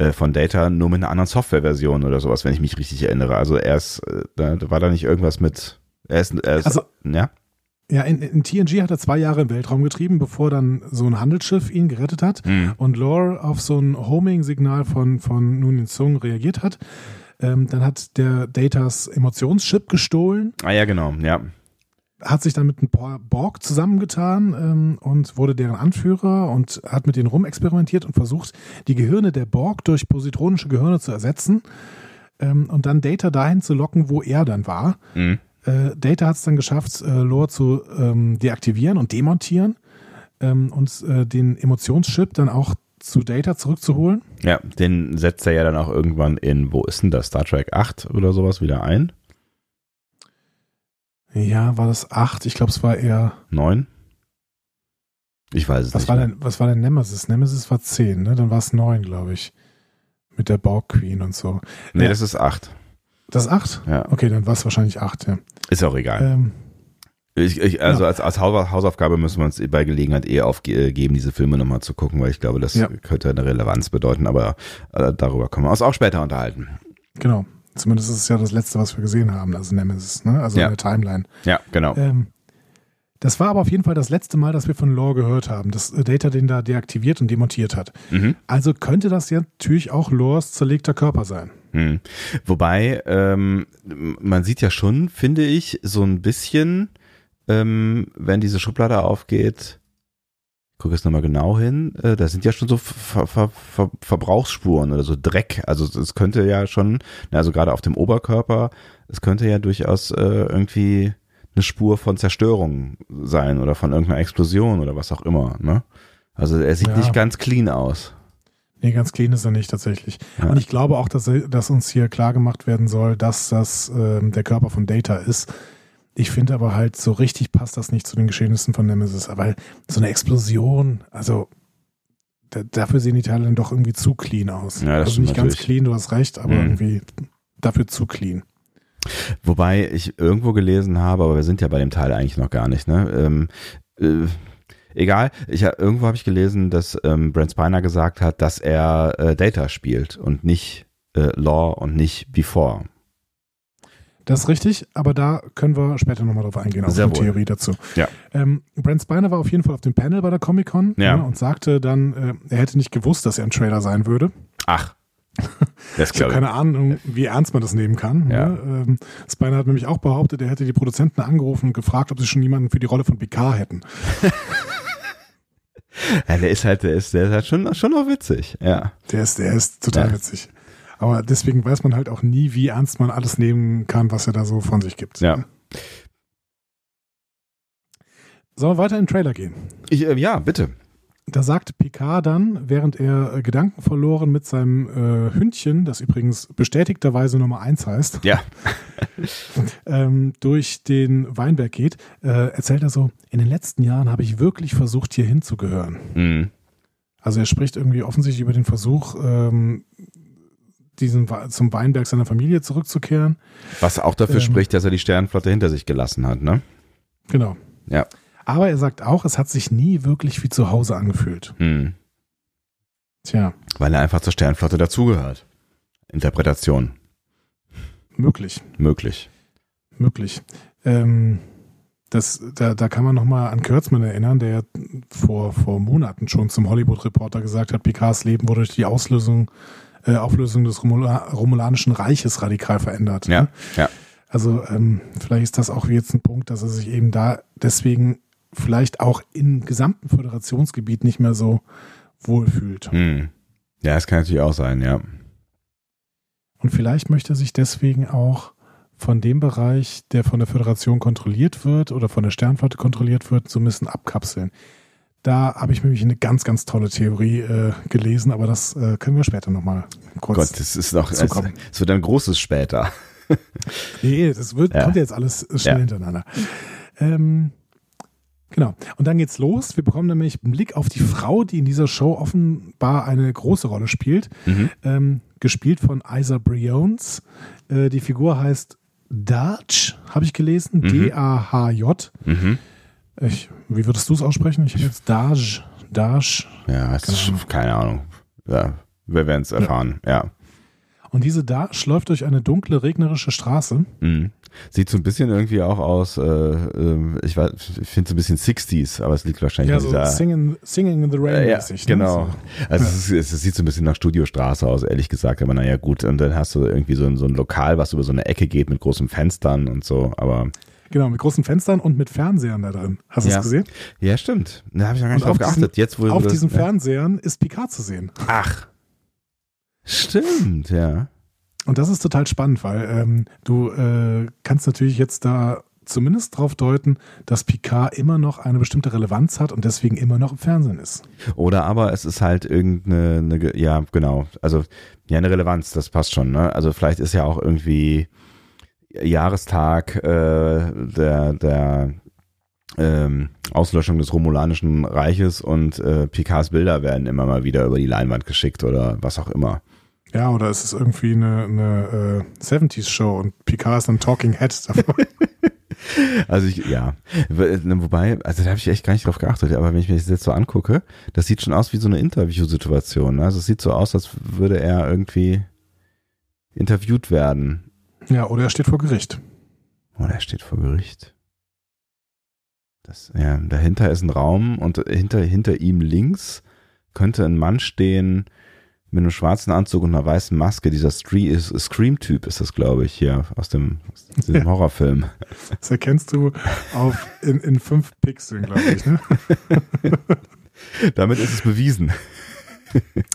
äh, von Data nur mit einer anderen Softwareversion oder sowas, wenn ich mich richtig erinnere. Also er ist, äh, da war da nicht irgendwas mit, er ist, er ist Also- ja? Ja, in, in TNG hat er zwei Jahre im Weltraum getrieben, bevor dann so ein Handelsschiff ihn gerettet hat Hm. und Lore auf so ein Homing-Signal von, von Nunin Sung reagiert hat. Ähm, dann hat der Datas Emotionschip gestohlen, Ah ja, genau, ja. Hat sich dann mit ein paar Borg zusammengetan ähm, und wurde deren Anführer und hat mit denen rumexperimentiert und versucht, die Gehirne der Borg durch positronische Gehirne zu ersetzen ähm, und dann Data dahin zu locken, wo er dann war. Mhm. Äh, Data hat es dann geschafft, äh, Lore zu ähm, deaktivieren und demontieren ähm, und äh, den Emotionschip dann auch zu Data zurückzuholen. Ja, den setzt er ja dann auch irgendwann in, wo ist denn das, Star Trek 8 oder sowas wieder ein? Ja, war das acht? Ich glaube, es war eher. 9? Ich weiß es Was nicht. war denn, was war denn Nemesis? Nemesis war zehn, ne? Dann war es neun, glaube ich. Mit der Borg Queen und so. Nee, Ja. das ist 8. Das ist acht? Ja, Okay, dann war es wahrscheinlich acht, ja. ist auch egal. Ähm, Ich, ich, also als, als Hau- Hausaufgabe müssen wir uns bei Gelegenheit eh aufgeben, diese Filme nochmal zu gucken, weil ich glaube, das Ja. könnte eine Relevanz bedeuten, aber äh, darüber können wir uns auch später unterhalten. genau. Zumindest ist es ja das letzte, was wir gesehen haben, also Nemesis, ne? Also Ja. in der Timeline. Ja, genau. Ähm, das war aber auf jeden Fall das letzte Mal, dass wir von Lore gehört haben, dass äh, Data den da deaktiviert und demontiert hat. Mhm. Also könnte das ja natürlich auch Lores zerlegter Körper sein. Hm. Wobei, ähm, man sieht ja schon, finde ich, so ein bisschen, ähm, wenn diese Schublade aufgeht, gucke jetzt nochmal genau hin, äh, da sind ja schon so Ver Ver Ver Verbrauchsspuren oder so Dreck. Also es könnte ja schon, also gerade auf dem Oberkörper, es könnte ja durchaus äh, irgendwie eine Spur von Zerstörung sein oder von irgendeiner Explosion oder was auch immer. Ne? Also er sieht Ja. nicht ganz clean aus. Nee, ganz clean ist er nicht tatsächlich. Ja. Und ich glaube auch, dass, er- dass uns hier klar gemacht werden soll, dass das ähm, der Körper von Data ist. Ich finde aber halt, so richtig passt das nicht zu den Geschehnissen von Nemesis, weil so eine Explosion, also da, dafür sehen die Teile dann doch irgendwie zu clean aus. Ja, das also nicht ganz clean, du hast recht, aber Mhm. irgendwie dafür zu clean. Wobei ich irgendwo gelesen habe, aber wir sind ja bei dem Teil eigentlich noch gar nicht, ne? Ähm, äh, egal, ich, irgendwo habe ich gelesen, dass ähm, Brent Spiner gesagt hat, dass er äh, Data spielt und nicht äh, Law und nicht Before. Das ist richtig, aber da können wir später nochmal drauf eingehen, auf Sehr die wohl. Theorie dazu. Ja. Ähm, Brent Spiner war auf jeden Fall auf dem Panel bei der Comic-Con Ja. ne, und sagte dann, äh, er hätte nicht gewusst, dass er ein Trailer sein würde. Ach, das Ich habe keine Ahnung, wie ernst man das nehmen kann. Ja. Ne? Ähm, Spiner hat nämlich auch behauptet, er hätte die Produzenten angerufen und gefragt, ob sie schon jemanden für die Rolle von Picard hätten. Ja, der ist halt, der ist, der ist halt schon, schon noch witzig. Ja. Der ist, der ist total Ja. witzig. Aber deswegen weiß man halt auch nie, wie ernst man alles nehmen kann, was er da so von sich gibt. Ja. Sollen wir weiter in den Trailer gehen? Ich, äh, ja, bitte. Da sagte Picard dann, während er äh, Gedanken verloren mit seinem äh, Hündchen, das übrigens bestätigterweise Nummer eins heißt, Ja. ähm, durch den Weinberg geht, äh, erzählt er so, in den letzten Jahren habe ich wirklich versucht, hier hinzugehören. Mhm. Also er spricht irgendwie offensichtlich über den Versuch, ähm, diesen, zum Weinberg seiner Familie zurückzukehren. Was auch dafür Ähm. spricht, dass er die Sternenflotte hinter sich gelassen hat, ne? Genau. Ja. Aber er sagt auch, es hat sich nie wirklich wie zu Hause angefühlt. Mhm. Tja, Weil er einfach zur Sternenflotte dazugehört. Interpretation. möglich. Möglich. Möglich. Ähm, das, da, da kann man nochmal an Kurtzman erinnern, der ja vor, vor Monaten schon zum Hollywood Reporter gesagt hat, Picards Leben wurde durch die Auslösung, äh, Auflösung des Romula Romulanischen Reiches radikal verändert. Ja, ne? ja. Also ähm, vielleicht ist das auch jetzt ein Punkt, dass er sich eben da deswegen vielleicht auch im gesamten Föderationsgebiet nicht mehr so wohlfühlt. Hm. Ja, das kann natürlich auch sein, ja. Und vielleicht möchte er sich deswegen auch von dem Bereich, der von der Föderation kontrolliert wird oder von der Sternflotte kontrolliert wird, so ein bisschen abkapseln. Da habe ich nämlich eine ganz, ganz tolle Theorie äh, gelesen, aber das äh, können wir später nochmal kurz. Gott, das ist noch, es, es wird ein großes später. Nee, das wird, Ja. kommt jetzt alles schnell Ja. hintereinander. Ähm, genau. Und dann geht's los. Wir bekommen nämlich einen Blick auf die Frau, die in dieser Show offenbar eine große Rolle spielt. Mhm. Ähm, gespielt von Isa Briones. Äh, die Figur heißt Daj, habe ich gelesen. Mhm. D-A-H-J. Mhm. Ich, wie würdest du es aussprechen? Ich habe jetzt Daj. Daj. Ja, Keine ist, keine Ahnung. Ja, Wir werden es erfahren, ja. ja. Und diese da läuft durch eine dunkle, regnerische Straße. Mhm. Sieht so ein bisschen irgendwie auch aus, äh, äh ich, ich finde es ein bisschen 60s, aber es liegt wahrscheinlich ja, so dieser, singing, singing in the Rain äh, ja, mäßig. Ne? Genau. So. Also ja. es, es, sieht so ein bisschen nach Studiostraße aus, ehrlich gesagt, aber naja gut. Und dann hast du irgendwie so, so ein Lokal, was über so eine Ecke geht mit großen Fenstern und so, aber... Genau, mit großen Fenstern und mit Fernsehern da drin. Hast du ja. es gesehen? Ja, stimmt. Da habe ich noch gar nicht drauf geachtet. Diesen, Jetzt, wo auf diesen Fernsehern ist Picard zu sehen. Ach. Stimmt, ja. Und das ist total spannend, weil ähm, du äh, kannst natürlich jetzt da zumindest darauf deuten, dass Picard immer noch eine bestimmte Relevanz hat und deswegen immer noch im Fernsehen ist. Oder aber es ist halt irgendeine, eine, ja, genau, also ja, eine Relevanz, das passt schon, ne? Also vielleicht ist ja auch irgendwie Jahrestag äh, der, der ähm, Auslöschung des Romulanischen Reiches und äh, Picards Bilder werden immer mal wieder über die Leinwand geschickt oder was auch immer. Ja, oder ist es irgendwie eine, eine äh, 70s-Show und Picard ist ein Talking Head davon. also ich, ja. Ne, wobei, also da habe ich echt gar nicht drauf geachtet, aber wenn ich mir das jetzt so angucke, das sieht schon aus wie so eine Interviewsituation. Ne? Also es sieht so aus, als würde er irgendwie interviewt werden. Ja, oder er steht vor Gericht. Oder er steht vor Gericht. Das, ja, dahinter ist ein Raum und hinter, hinter ihm links könnte ein Mann stehen, mit einem schwarzen Anzug und einer weißen Maske. Dieser Scream-Typ ist das, glaube ich, hier aus dem, aus ja. Horrorfilm. Das erkennst du auf, in, in fünf Pixeln, glaube ich. Ne? Damit ist es bewiesen.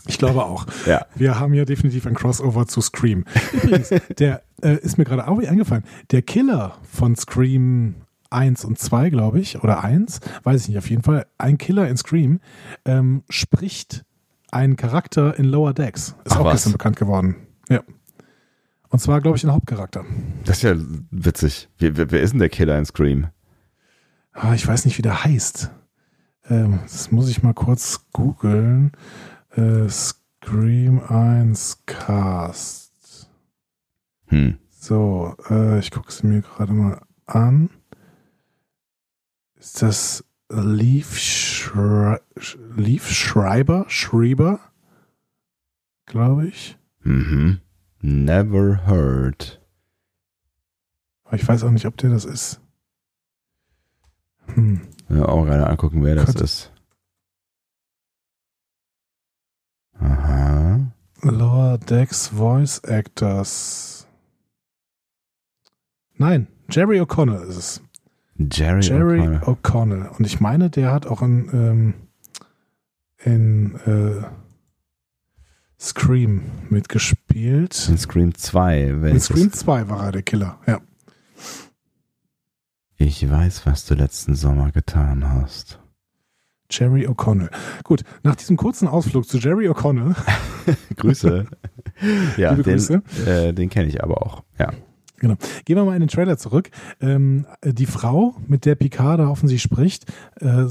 Ich glaube auch. Ja. Wir haben ja definitiv ein Crossover zu Scream. Übrigens, der äh, ist mir gerade auch eingefallen. Der Killer von Scream 1 und 2, glaube ich, oder 1, weiß ich nicht, auf jeden Fall, ein Killer in Scream ähm, spricht ein Charakter in Lower Decks. Ist Ach, auch was? gestern bekannt geworden. Ja. Und zwar, glaube ich, ein Hauptcharakter. Das ist ja witzig. Wer, wer, wer ist denn der Killer in Scream? Ah, ich weiß nicht, wie der heißt. Ähm, das muss ich mal kurz googeln. Äh, Scream 1 Cast. Hm. So, äh, ich gucke es mir gerade mal an. Ist das Leaf, Schre Leaf Schreiber, Schreiber, glaube ich. Mhm. Never heard. Aber ich weiß auch nicht, ob der das ist. Hm. Ja, auch gerade angucken, wer das Gott. ist. Aha. Lower Decks Voice Actors. Nein, Jerry O'Connell ist es. Jerry, Jerry O'Connell. Und ich meine, der hat auch in, ähm, in äh, Scream mitgespielt. In Scream 2. In Scream 2 war er der Killer, ja. Ich weiß, was du letzten Sommer getan hast. Jerry O'Connell. Gut, nach diesem kurzen Ausflug zu Jerry O'Connell. Grüße. ja, Liebe den, Grüße. Äh, den kenne ich aber auch. Ja. Genau. Gehen wir mal in den Trailer zurück. Ähm, die Frau, mit der Picard da offensichtlich spricht, äh,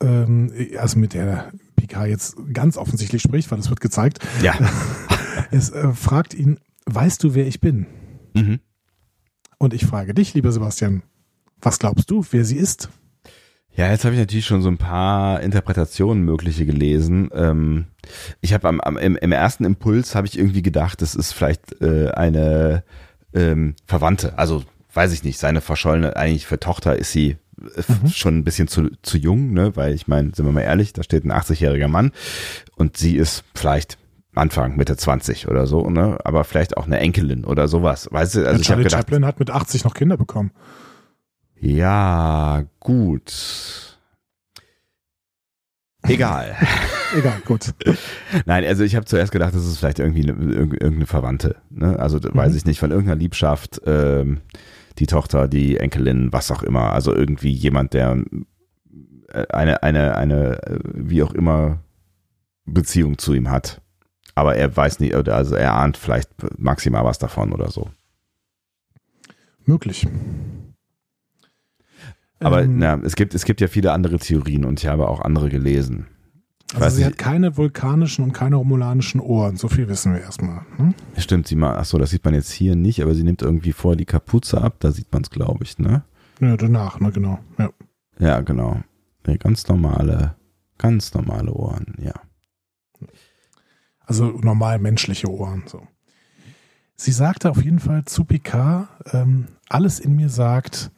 ähm, also mit der Picard jetzt ganz offensichtlich spricht, weil es wird gezeigt. Ja. es äh, fragt ihn, weißt du, wer ich bin? Mhm. Und ich frage dich, lieber Sebastian, was glaubst du, wer sie ist? Ja, jetzt habe ich natürlich schon so ein paar Interpretationen mögliche gelesen. Ähm, ich habe am, am, im, im, ersten Impuls habe ich irgendwie gedacht, das ist vielleicht äh, eine ähm, Verwandte. Also weiß ich nicht, seine verschollene, eigentlich für Tochter ist sie äh, mhm. schon ein bisschen zu, zu jung, ne? weil ich meine, sind wir mal ehrlich, da steht ein 80-jähriger Mann und sie ist vielleicht Anfang, Mitte 20 oder so, ne? aber vielleicht auch eine Enkelin oder sowas. Weißt du, also ja, Charlie ich gedacht, Chaplin hat mit 80 noch Kinder bekommen. Ja, gut. Egal. Egal, gut. Nein, also ich habe zuerst gedacht, das ist vielleicht irgendwie eine, irgendeine Verwandte. Ne? Also mhm. weiß ich nicht, von irgendeiner Liebschaft, ähm, die Tochter, die Enkelin, was auch immer. Also irgendwie jemand, der äh, eine, eine, eine, äh, wie auch immer, Beziehung zu ihm hat. Aber er weiß nicht, oder also er ahnt vielleicht maximal was davon oder so. Möglich. Aber ähm, na, es gibt, es gibt ja viele andere Theorien und ich habe auch andere gelesen. Also sie nicht, hat keine vulkanischen und keine romulanischen Ohren, so viel wissen wir erstmal. Hm? Stimmt, sie mal, achso, das sieht man jetzt hier nicht, aber sie nimmt irgendwie vor die Kapuze ab, da sieht man es, glaube ich, ne? Ja, danach, ne, genau. Ja, ja genau. Nee, ganz normale, ganz normale Ohren, ja. Also normal menschliche Ohren. So. Sie sagte auf jeden Fall zu Picard, ähm, alles in mir sagt,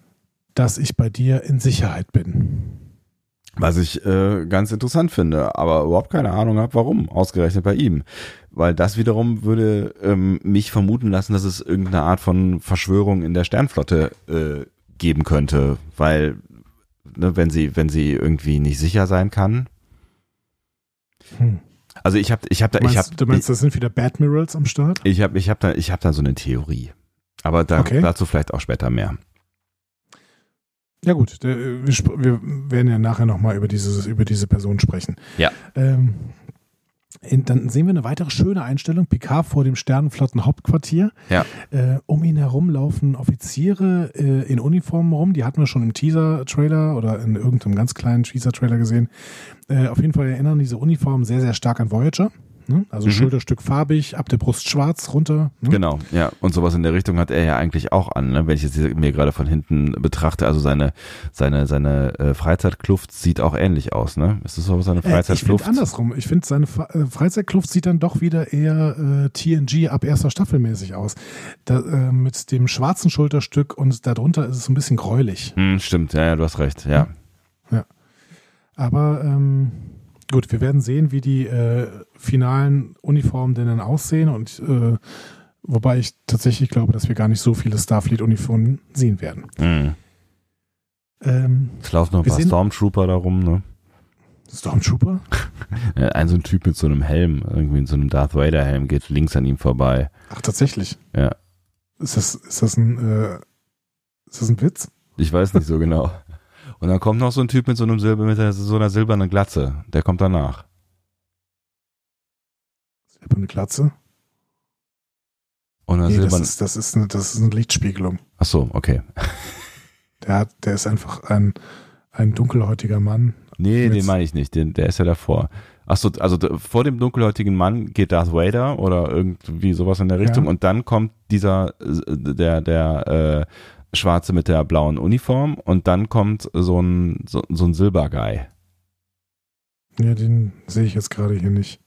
dass ich bei dir in Sicherheit bin. Was ich äh, ganz interessant finde, aber überhaupt keine Ahnung habe, warum, ausgerechnet bei ihm. Weil das wiederum würde ähm, mich vermuten lassen, dass es irgendeine Art von Verschwörung in der Sternflotte äh, geben könnte. Weil, ne, wenn sie, wenn sie irgendwie nicht sicher sein kann. Hm. Also ich habe, ich habe da, du meinst, ich habe, du meinst, das sind wieder Badmirals am Start? Ich habe, ich habe da, ich habe da so eine Theorie. Aber da, okay. dazu vielleicht auch später mehr. Ja gut, wir, wir werden ja nachher nochmal über, über diese Person sprechen. Ja. Ähm, dann sehen wir eine weitere schöne Einstellung. Picard vor dem Sternenflotten-Hauptquartier. Ja. Äh, um ihn herum laufen Offiziere äh, in Uniformen rum. Die hatten wir schon im Teaser-Trailer oder in irgendeinem ganz kleinen Teaser-Trailer gesehen. Äh, auf jeden Fall erinnern diese Uniformen sehr, sehr stark an Voyager. Ne? Also mhm. Schulterstück farbig, ab der Brust schwarz runter. Ne? Genau, ja. Und sowas in der Richtung hat er ja eigentlich auch an, ne? wenn ich jetzt mir gerade von hinten betrachte. Also seine seine seine äh, Freizeitkluft sieht auch ähnlich aus, ne? Ist das so seine Freizeitkluft? Äh, ich finde andersrum. Ich finde seine äh, Freizeitkluft sieht dann doch wieder eher äh, TNG ab erster Staffel mäßig aus. Da, äh, mit dem schwarzen Schulterstück und darunter ist es ein bisschen gräulich. Hm, stimmt, ja, ja, du hast recht, ja. Ja. Aber ähm, Gut, wir werden sehen, wie die äh, finalen Uniformen denn dann aussehen und äh, wobei ich tatsächlich glaube, dass wir gar nicht so viele Starfleet-Uniformen sehen werden. Mhm. Ähm, es laufen noch ein paar Stormtrooper darum, ne? Stormtrooper? ein so ein Typ mit so einem Helm, irgendwie in so einem Darth Vader Helm geht links an ihm vorbei. Ach, tatsächlich? Ja. Ist das, ist das ein, äh, ist das ein Witz? Ich weiß nicht so genau. Und dann kommt noch so ein Typ mit so einem Silber, mit so einer silbernen Glatze. Der kommt danach. Silberne Glatze? Und nee, das, ist, das, ist eine, das ist eine Lichtspiegelung. Ach so, okay. Der, hat, der ist einfach ein, ein dunkelhäutiger Mann. Nee, den meine ich nicht. Den, der ist ja davor. Achso, also vor dem dunkelhäutigen Mann geht Darth Vader oder irgendwie sowas in der Richtung ja. und dann kommt dieser, der, der äh, Schwarze mit der blauen Uniform und dann kommt so ein, so, so ein Silberguy. Ja, den sehe ich jetzt gerade hier nicht.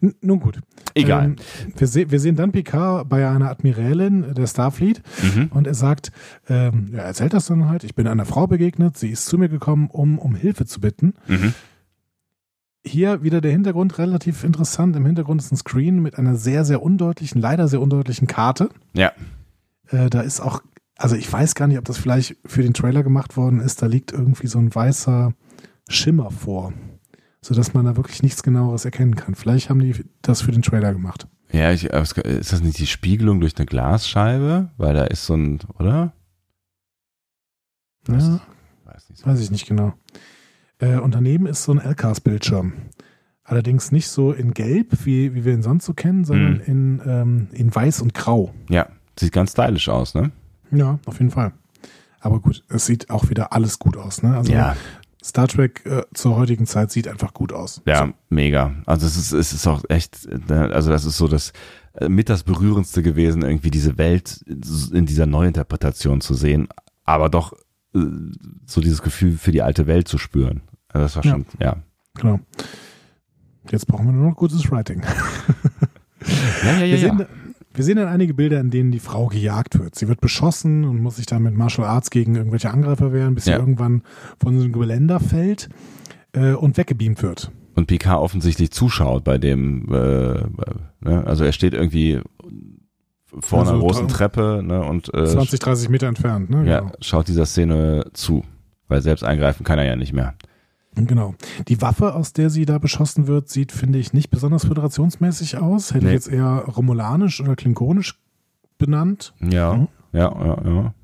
N nun gut. Egal. Ähm, wir, se wir, sehen dann Picard bei einer Admiralin der Starfleet mhm. und er sagt, ähm, er erzählt das dann halt, ich bin einer Frau begegnet, sie ist zu mir gekommen, um um Hilfe zu bitten. Mhm. Hier wieder der Hintergrund relativ interessant. Im Hintergrund ist ein Screen mit einer sehr, sehr undeutlichen, leider sehr undeutlichen Karte. Ja. Äh, da ist auch also ich weiß gar nicht, ob das vielleicht für den Trailer gemacht worden ist. Da liegt irgendwie so ein weißer Schimmer vor, sodass man da wirklich nichts genaueres erkennen kann. Vielleicht haben die das für den Trailer gemacht. Ja, ich, ist das nicht die Spiegelung durch eine Glasscheibe? Weil da ist so ein, oder? Weiß, ja, weiß, nicht so weiß ich nicht genau. Äh, und daneben ist so ein LCAS-Bildschirm. Allerdings nicht so in Gelb, wie, wie wir ihn sonst so kennen, sondern hm. in, ähm, in Weiß und Grau. Ja, sieht ganz stylisch aus, ne? Ja, auf jeden Fall. Aber gut, es sieht auch wieder alles gut aus. Ne? Also ja. Star Trek äh, zur heutigen Zeit sieht einfach gut aus. Ja, so. mega. Also es ist, es ist auch echt, ne, also das ist so das äh, mit das berührendste gewesen, irgendwie diese Welt in dieser Neuinterpretation zu sehen, aber doch äh, so dieses Gefühl für die alte Welt zu spüren. Also das war schon, ja. ja. Genau. Jetzt brauchen wir nur noch gutes Writing. ja, ja, ja. Wir, sehen, wir sehen dann einige Bilder, in denen die Frau gejagt wird. Sie wird beschossen und muss sich dann mit Martial Arts gegen irgendwelche Angreifer wehren, bis ja. sie irgendwann von so einem Geländer fällt äh, und weggebeamt wird. Und Picard offensichtlich zuschaut bei dem, äh, ne? also er steht irgendwie vor also einer großen Treppe ne? und äh, 20, 30 Meter entfernt. Ne? Ja, genau. schaut dieser Szene zu, weil selbst eingreifen kann er ja nicht mehr. Genau. Die Waffe, aus der sie da beschossen wird, sieht, finde ich, nicht besonders föderationsmäßig aus. Hätte nee. ich jetzt eher romulanisch oder klingonisch benannt. Ja, mhm. ja, ja, ja.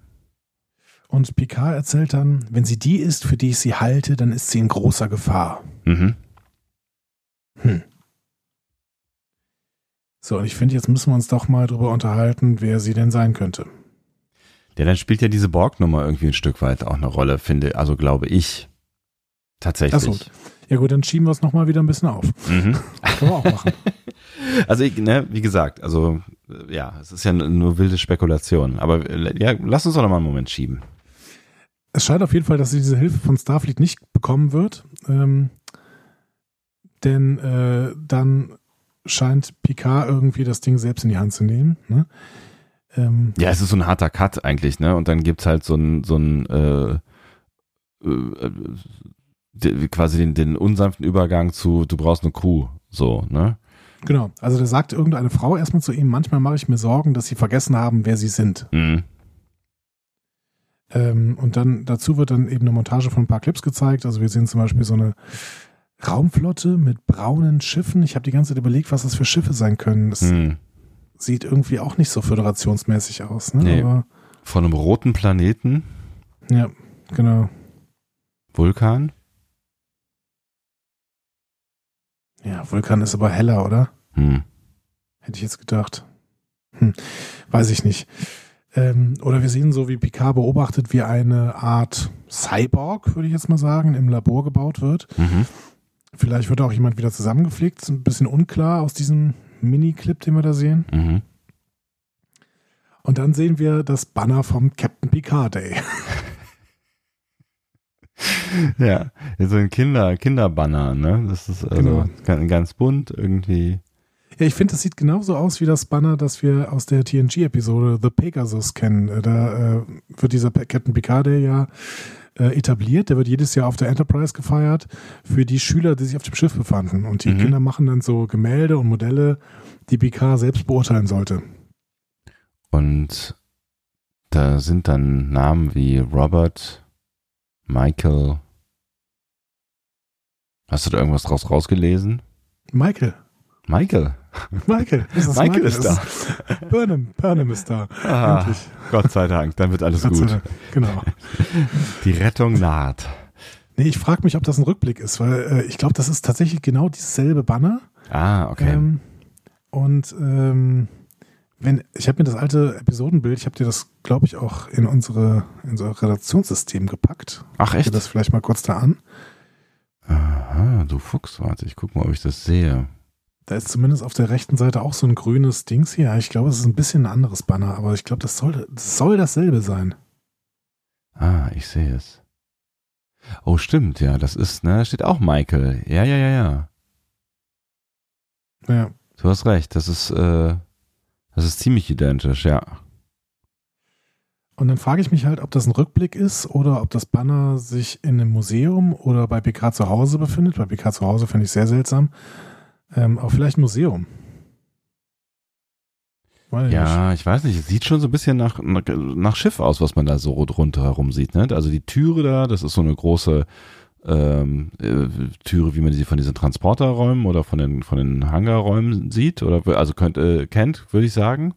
Und Picard erzählt dann, wenn sie die ist, für die ich sie halte, dann ist sie in großer Gefahr. Mhm. Hm. So, und ich finde, jetzt müssen wir uns doch mal drüber unterhalten, wer sie denn sein könnte. Ja, dann spielt ja diese Borg-Nummer irgendwie ein Stück weit auch eine Rolle, finde, also glaube ich. Tatsächlich. Achso. Ja gut, dann schieben wir es nochmal wieder ein bisschen auf. Mhm. Können wir auch machen. Also ich, ne, wie gesagt, also ja, es ist ja nur wilde Spekulation. Aber ja, lass uns doch nochmal einen Moment schieben. Es scheint auf jeden Fall, dass sie diese Hilfe von Starfleet nicht bekommen wird. Ähm, denn äh, dann scheint Picard irgendwie das Ding selbst in die Hand zu nehmen. Ne? Ähm, ja, es ist so ein harter Cut eigentlich, ne? Und dann gibt's halt so ein, so ein äh, äh, quasi den, den unsanften Übergang zu, du brauchst eine Kuh, so, ne? Genau, also da sagt irgendeine Frau erstmal zu ihm, manchmal mache ich mir Sorgen, dass sie vergessen haben, wer sie sind. Mhm. Ähm, und dann dazu wird dann eben eine Montage von ein paar Clips gezeigt. Also wir sehen zum Beispiel so eine Raumflotte mit braunen Schiffen. Ich habe die ganze Zeit überlegt, was das für Schiffe sein können. Das mhm. sieht irgendwie auch nicht so föderationsmäßig aus. Ne? Nee. Aber, von einem roten Planeten. Ja, genau. Vulkan? Ja, Vulkan ist aber heller, oder? Hm. Hätte ich jetzt gedacht. Hm. Weiß ich nicht. Ähm, oder wir sehen so, wie Picard beobachtet, wie eine Art Cyborg, würde ich jetzt mal sagen, im Labor gebaut wird. Mhm. Vielleicht wird auch jemand wieder zusammengepflegt. Ist ein bisschen unklar aus diesem Mini-Clip, den wir da sehen. Mhm. Und dann sehen wir das Banner vom Captain Picard Day. ja, so ein Kinder, Kinderbanner, ne? Das ist also genau. ganz bunt irgendwie. Ja, ich finde, das sieht genauso aus wie das Banner, das wir aus der TNG-Episode The Pegasus kennen. Äh, da äh, wird dieser Captain Picard ja äh, etabliert. Der wird jedes Jahr auf der Enterprise gefeiert für die Schüler, die sich auf dem Schiff befanden. Und die mhm. Kinder machen dann so Gemälde und Modelle, die Picard selbst beurteilen sollte. Und da sind dann Namen wie Robert, Michael. Hast du da irgendwas draus rausgelesen? Michael. Michael. Michael. Ist Michael, Michael ist da. Burnham, Burnham ist da. Ah, Gott sei Dank, dann wird alles gut. Genau. Die Rettung naht. Nee, ich frage mich, ob das ein Rückblick ist, weil äh, ich glaube, das ist tatsächlich genau dieselbe Banner. Ah, okay. Ähm, und ähm, wenn, ich habe mir das alte Episodenbild, ich habe dir das, glaube ich, auch in unsere, in unser Redaktionssystem gepackt. Ach echt? Ich das vielleicht mal kurz da an. Aha, du Fuchs, warte, ich guck mal, ob ich das sehe. Da ist zumindest auf der rechten Seite auch so ein grünes Dings hier. Ich glaube, es ist ein bisschen ein anderes Banner, aber ich glaube, das soll, das soll dasselbe sein. Ah, ich sehe es. Oh, stimmt, ja, das ist, ne, da steht auch Michael. Ja, ja, ja, ja. Ja. Du hast recht, das ist, äh, das ist ziemlich identisch, ja. Und dann frage ich mich halt, ob das ein Rückblick ist oder ob das Banner sich in einem Museum oder bei PK zu Hause befindet. Bei PK zu Hause finde ich sehr seltsam. Ähm, aber vielleicht ein Museum. Weiß ja, ich weiß nicht. Es sieht schon so ein bisschen nach, nach Schiff aus, was man da so drunter herum sieht. Ne? Also die Türe da, das ist so eine große ähm, äh, Türe, wie man sie von diesen Transporterräumen oder von den, von den Hangarräumen sieht, oder also könnt, äh, kennt, würde ich sagen.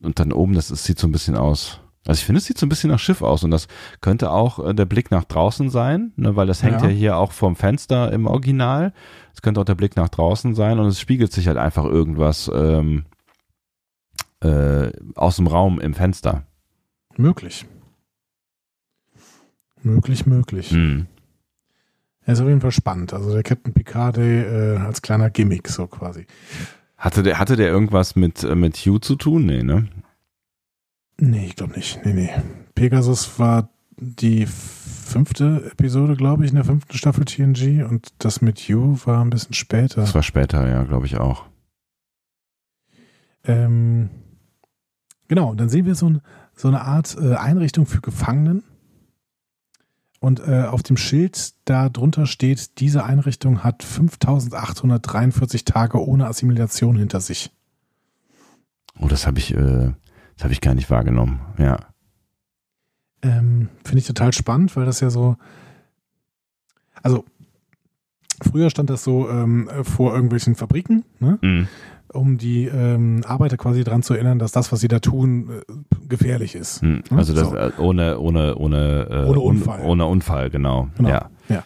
Und dann oben, das ist, sieht so ein bisschen aus. Also ich finde, es sieht so ein bisschen nach Schiff aus und das könnte auch äh, der Blick nach draußen sein, ne, weil das hängt ja. ja hier auch vom Fenster im Original. Es könnte auch der Blick nach draußen sein und es spiegelt sich halt einfach irgendwas ähm, äh, aus dem Raum im Fenster. Möglich. Möglich, möglich. Hm. Er ist auf jeden Fall spannend. Also der Captain Picard äh, als kleiner Gimmick so quasi. Hatte der, hatte der irgendwas mit, äh, mit Hugh zu tun? Nee, ne? Nee, ich glaube nicht. Nee, nee. Pegasus war die fünfte Episode, glaube ich, in der fünften Staffel TNG und das mit Hugh war ein bisschen später. Das war später, ja, glaube ich auch. Ähm, genau, dann sehen wir so, ein, so eine Art äh, Einrichtung für Gefangenen und äh, auf dem Schild da drunter steht, diese Einrichtung hat 5843 Tage ohne Assimilation hinter sich. Oh, das habe ich, äh, das habe ich gar nicht wahrgenommen. Ja. Ähm, Finde ich total spannend, weil das ja so, also früher stand das so ähm, vor irgendwelchen Fabriken, ne? Mhm um die ähm, Arbeiter quasi daran zu erinnern, dass das, was sie da tun, äh, gefährlich ist. Hm, also das so. Äh, ohne ohne ohne äh, ohne Unfall. Un, ohne Unfall, genau. genau. Ja. ja.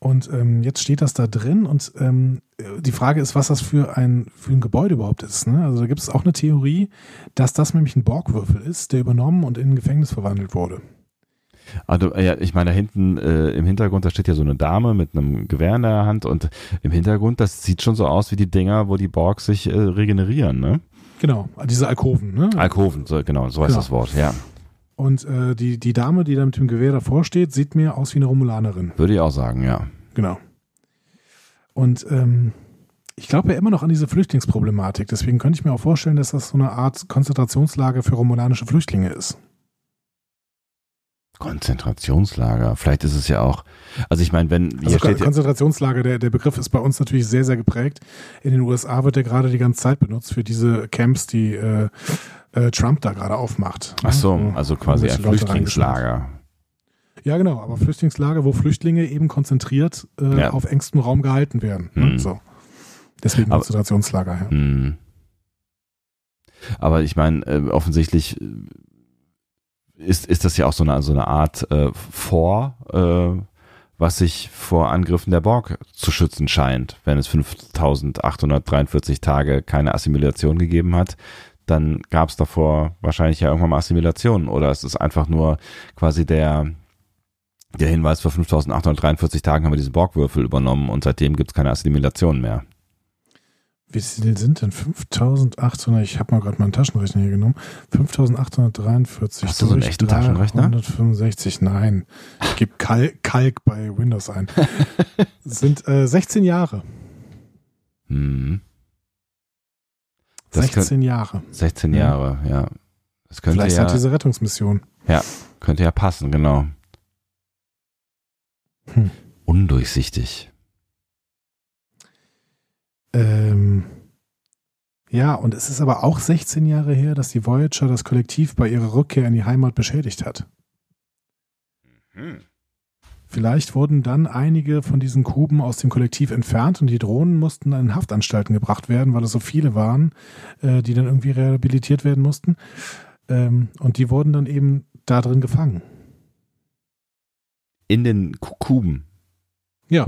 Und ähm, jetzt steht das da drin und ähm, die Frage ist, was das für ein für ein Gebäude überhaupt ist. Ne? Also da gibt es auch eine Theorie, dass das nämlich ein Borgwürfel ist, der übernommen und in ein Gefängnis verwandelt wurde. Also, ja, ich meine, da hinten äh, im Hintergrund, da steht ja so eine Dame mit einem Gewehr in der Hand und im Hintergrund, das sieht schon so aus wie die Dinger, wo die Borgs sich äh, regenerieren, ne? Genau, diese Alkoven, ne? Alkoven, so, genau, so heißt genau. das Wort, ja. Und äh, die, die Dame, die da mit dem Gewehr davor steht, sieht mir aus wie eine Romulanerin. Würde ich auch sagen, ja. Genau. Und ähm, ich glaube ja immer noch an diese Flüchtlingsproblematik. Deswegen könnte ich mir auch vorstellen, dass das so eine Art Konzentrationslager für romulanische Flüchtlinge ist. Konzentrationslager. Vielleicht ist es ja auch. Also ich meine, wenn also steht Konzentrationslager, der, der Begriff ist bei uns natürlich sehr, sehr geprägt. In den USA wird der gerade die ganze Zeit benutzt für diese Camps, die äh, äh, Trump da gerade aufmacht. Ach so, also quasi ein Flüchtlingslager. Ja, genau, aber Flüchtlingslager, wo Flüchtlinge eben konzentriert äh, ja. auf engstem Raum gehalten werden. Mhm. So. Deswegen Konzentrationslager, ja. Mhm. Aber ich meine, äh, offensichtlich äh, ist, ist das ja auch so eine, so eine Art äh, Vor, äh, was sich vor Angriffen der Borg zu schützen scheint. Wenn es 5843 Tage keine Assimilation gegeben hat, dann gab es davor wahrscheinlich ja irgendwann mal Assimilation. Oder es ist einfach nur quasi der, der Hinweis, vor 5843 Tagen haben wir diese Borgwürfel übernommen und seitdem gibt es keine Assimilation mehr. Wie sind denn 5800? Ich habe mal gerade meinen Taschenrechner hier genommen. 5843 Hast du so einen echten Taschenrechner? 165, nein. Ich gebe Kalk, Kalk bei Windows ein. sind äh, 16 Jahre. Hm. 16 könnt, Jahre. 16 Jahre, ja. Das könnte Vielleicht ja, hat diese Rettungsmission. Ja, könnte ja passen, genau. Hm. Undurchsichtig. Ähm, ja, und es ist aber auch 16 Jahre her, dass die Voyager das Kollektiv bei ihrer Rückkehr in die Heimat beschädigt hat. Mhm. Vielleicht wurden dann einige von diesen Kuben aus dem Kollektiv entfernt und die Drohnen mussten in Haftanstalten gebracht werden, weil es so viele waren, äh, die dann irgendwie rehabilitiert werden mussten. Ähm, und die wurden dann eben da drin gefangen. In den Kuben? Ja.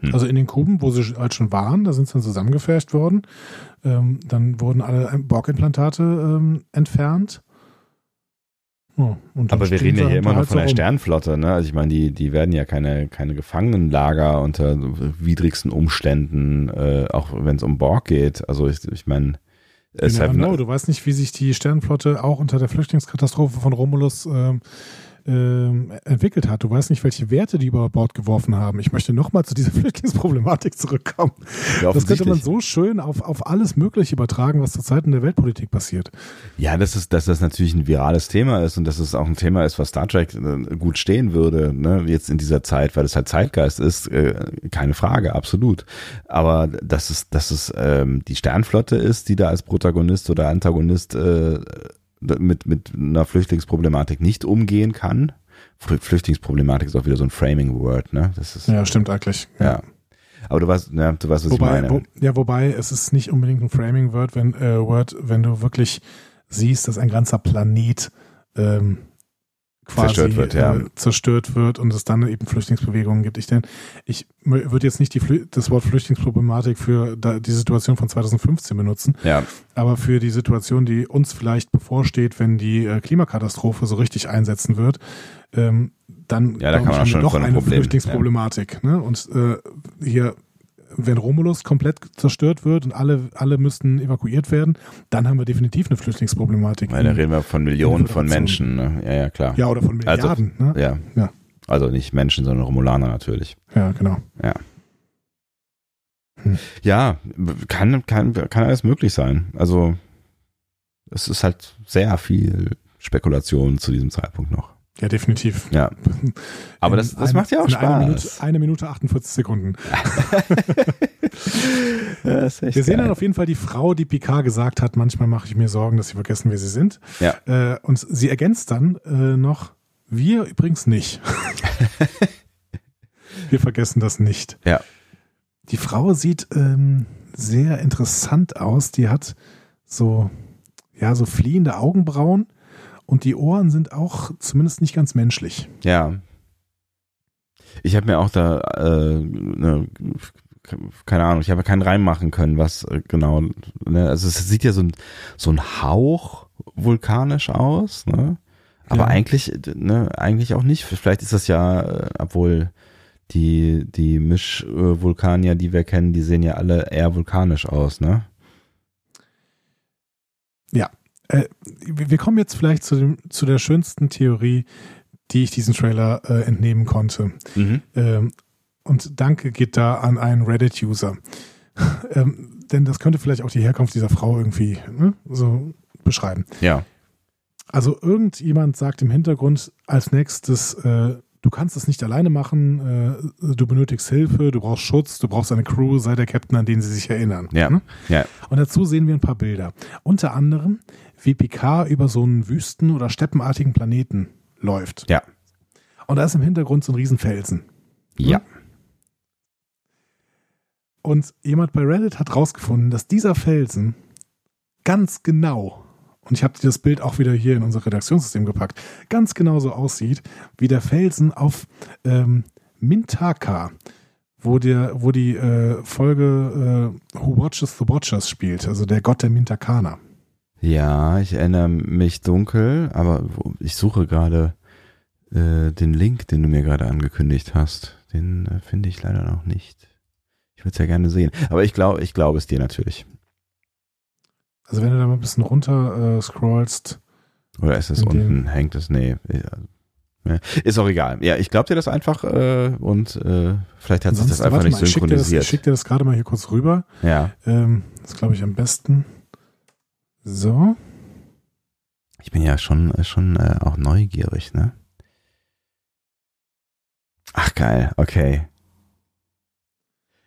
Hm. Also in den Kuben, wo sie halt schon waren, da sind sie dann zusammengefärscht worden. Ähm, dann wurden alle Borgimplantate ähm, entfernt. Oh, Aber wir reden ja hier immer noch von der Sternflotte, ne? Also ich meine, die, die werden ja keine, keine Gefangenenlager unter widrigsten Umständen, äh, auch wenn es um Borg geht. Also ich, ich meine, es halt, genau, du weißt nicht, wie sich die Sternflotte auch unter der Flüchtlingskatastrophe von Romulus äh, ähm, entwickelt hat. Du weißt nicht, welche Werte die über Bord geworfen haben. Ich möchte nochmal zu dieser Flüchtlingsproblematik zurückkommen. Ja, das könnte man so schön auf, auf alles Mögliche übertragen, was zurzeit in der Weltpolitik passiert. Ja, das ist, dass das natürlich ein virales Thema ist und dass es auch ein Thema ist, was Star Trek äh, gut stehen würde, ne, jetzt in dieser Zeit, weil es halt Zeitgeist ist, äh, keine Frage, absolut. Aber dass es, dass es ähm, die Sternflotte ist, die da als Protagonist oder Antagonist äh, mit, mit einer Flüchtlingsproblematik nicht umgehen kann. Flüchtlingsproblematik ist auch wieder so ein Framing-Word, ne? Das ist, ja, stimmt eigentlich. Ja. ja. Aber du weißt, ja, du weißt, was wobei, ich meine. Wo, ja, wobei es ist nicht unbedingt ein Framing-Word, wenn, äh, Word, wenn du wirklich siehst, dass ein ganzer Planet ähm, quasi zerstört wird, ja. äh, zerstört wird und es dann eben Flüchtlingsbewegungen gibt. Ich denke, ich würde jetzt nicht die, das Wort Flüchtlingsproblematik für da, die Situation von 2015 benutzen, ja. aber für die Situation, die uns vielleicht bevorsteht, wenn die äh, Klimakatastrophe so richtig einsetzen wird, ähm, dann ja, da kann man schon doch eine Problem, Flüchtlingsproblematik. Ja. Ne? Und äh, hier wenn Romulus komplett zerstört wird und alle, alle müssten evakuiert werden, dann haben wir definitiv eine Flüchtlingsproblematik. Weil da reden wir von Millionen von Menschen. Ne? Ja, ja, klar. Ja, oder von also, Milliarden. Also, ne? ja. ja. Also nicht Menschen, sondern Romulaner natürlich. Ja, genau. Ja. Hm. Ja, kann, kann, kann alles möglich sein. Also es ist halt sehr viel Spekulation zu diesem Zeitpunkt noch. Ja, definitiv. Ja. Aber das, das ein, macht ja auch Spaß. Eine Minute, eine Minute 48 Sekunden. Wir sehen dann auf jeden Fall die Frau, die Picard gesagt hat, manchmal mache ich mir Sorgen, dass sie vergessen, wer sie sind. Ja. Äh, und sie ergänzt dann äh, noch, wir übrigens nicht. wir vergessen das nicht. Ja. Die Frau sieht ähm, sehr interessant aus. Die hat so, ja, so fliehende Augenbrauen und die Ohren sind auch zumindest nicht ganz menschlich. Ja. Ich habe mir auch da, äh, ne, keine Ahnung, ich habe keinen reinmachen können, was äh, genau, ne, also es sieht ja so ein, so ein Hauch vulkanisch aus, ne? Aber ja. eigentlich, ne, eigentlich auch nicht. Vielleicht ist das ja, äh, obwohl die, die Mischvulkanier, die wir kennen, die sehen ja alle eher vulkanisch aus, ne? Äh, wir kommen jetzt vielleicht zu, dem, zu der schönsten Theorie, die ich diesem Trailer äh, entnehmen konnte. Mhm. Ähm, und danke geht da an einen Reddit-User. ähm, denn das könnte vielleicht auch die Herkunft dieser Frau irgendwie ne, so beschreiben. Ja. Also irgendjemand sagt im Hintergrund als nächstes, äh, du kannst es nicht alleine machen, äh, du benötigst Hilfe, du brauchst Schutz, du brauchst eine Crew, sei der Captain, an den sie sich erinnern. Ja. Ne? Ja. Und dazu sehen wir ein paar Bilder. Unter anderem, wie Picard über so einen wüsten- oder steppenartigen Planeten läuft. Ja. Und da ist im Hintergrund so ein Riesenfelsen. Ja. Und jemand bei Reddit hat rausgefunden, dass dieser Felsen ganz genau, und ich habe das Bild auch wieder hier in unser Redaktionssystem gepackt, ganz genau so aussieht, wie der Felsen auf ähm, Mintaka, wo, der, wo die äh, Folge äh, Who Watches the Watchers spielt, also der Gott der Mintakaner. Ja, ich erinnere mich dunkel, aber ich suche gerade äh, den Link, den du mir gerade angekündigt hast. Den äh, finde ich leider noch nicht. Ich würde es ja gerne sehen. Aber ich glaube, ich glaube es dir natürlich. Also wenn du da mal ein bisschen runter äh, scrollst, Oder ist es unten? Hängt es? Nee. Ja. Ist auch egal. Ja, ich glaube dir das einfach äh, und äh, vielleicht hat sich das ansonsten, einfach nicht mal, ich schick dir das, synchronisiert. ich schick dir das gerade mal hier kurz rüber. ja. Ähm, das glaube ich am besten. So. Ich bin ja schon, äh, schon äh, auch neugierig, ne? Ach geil, okay.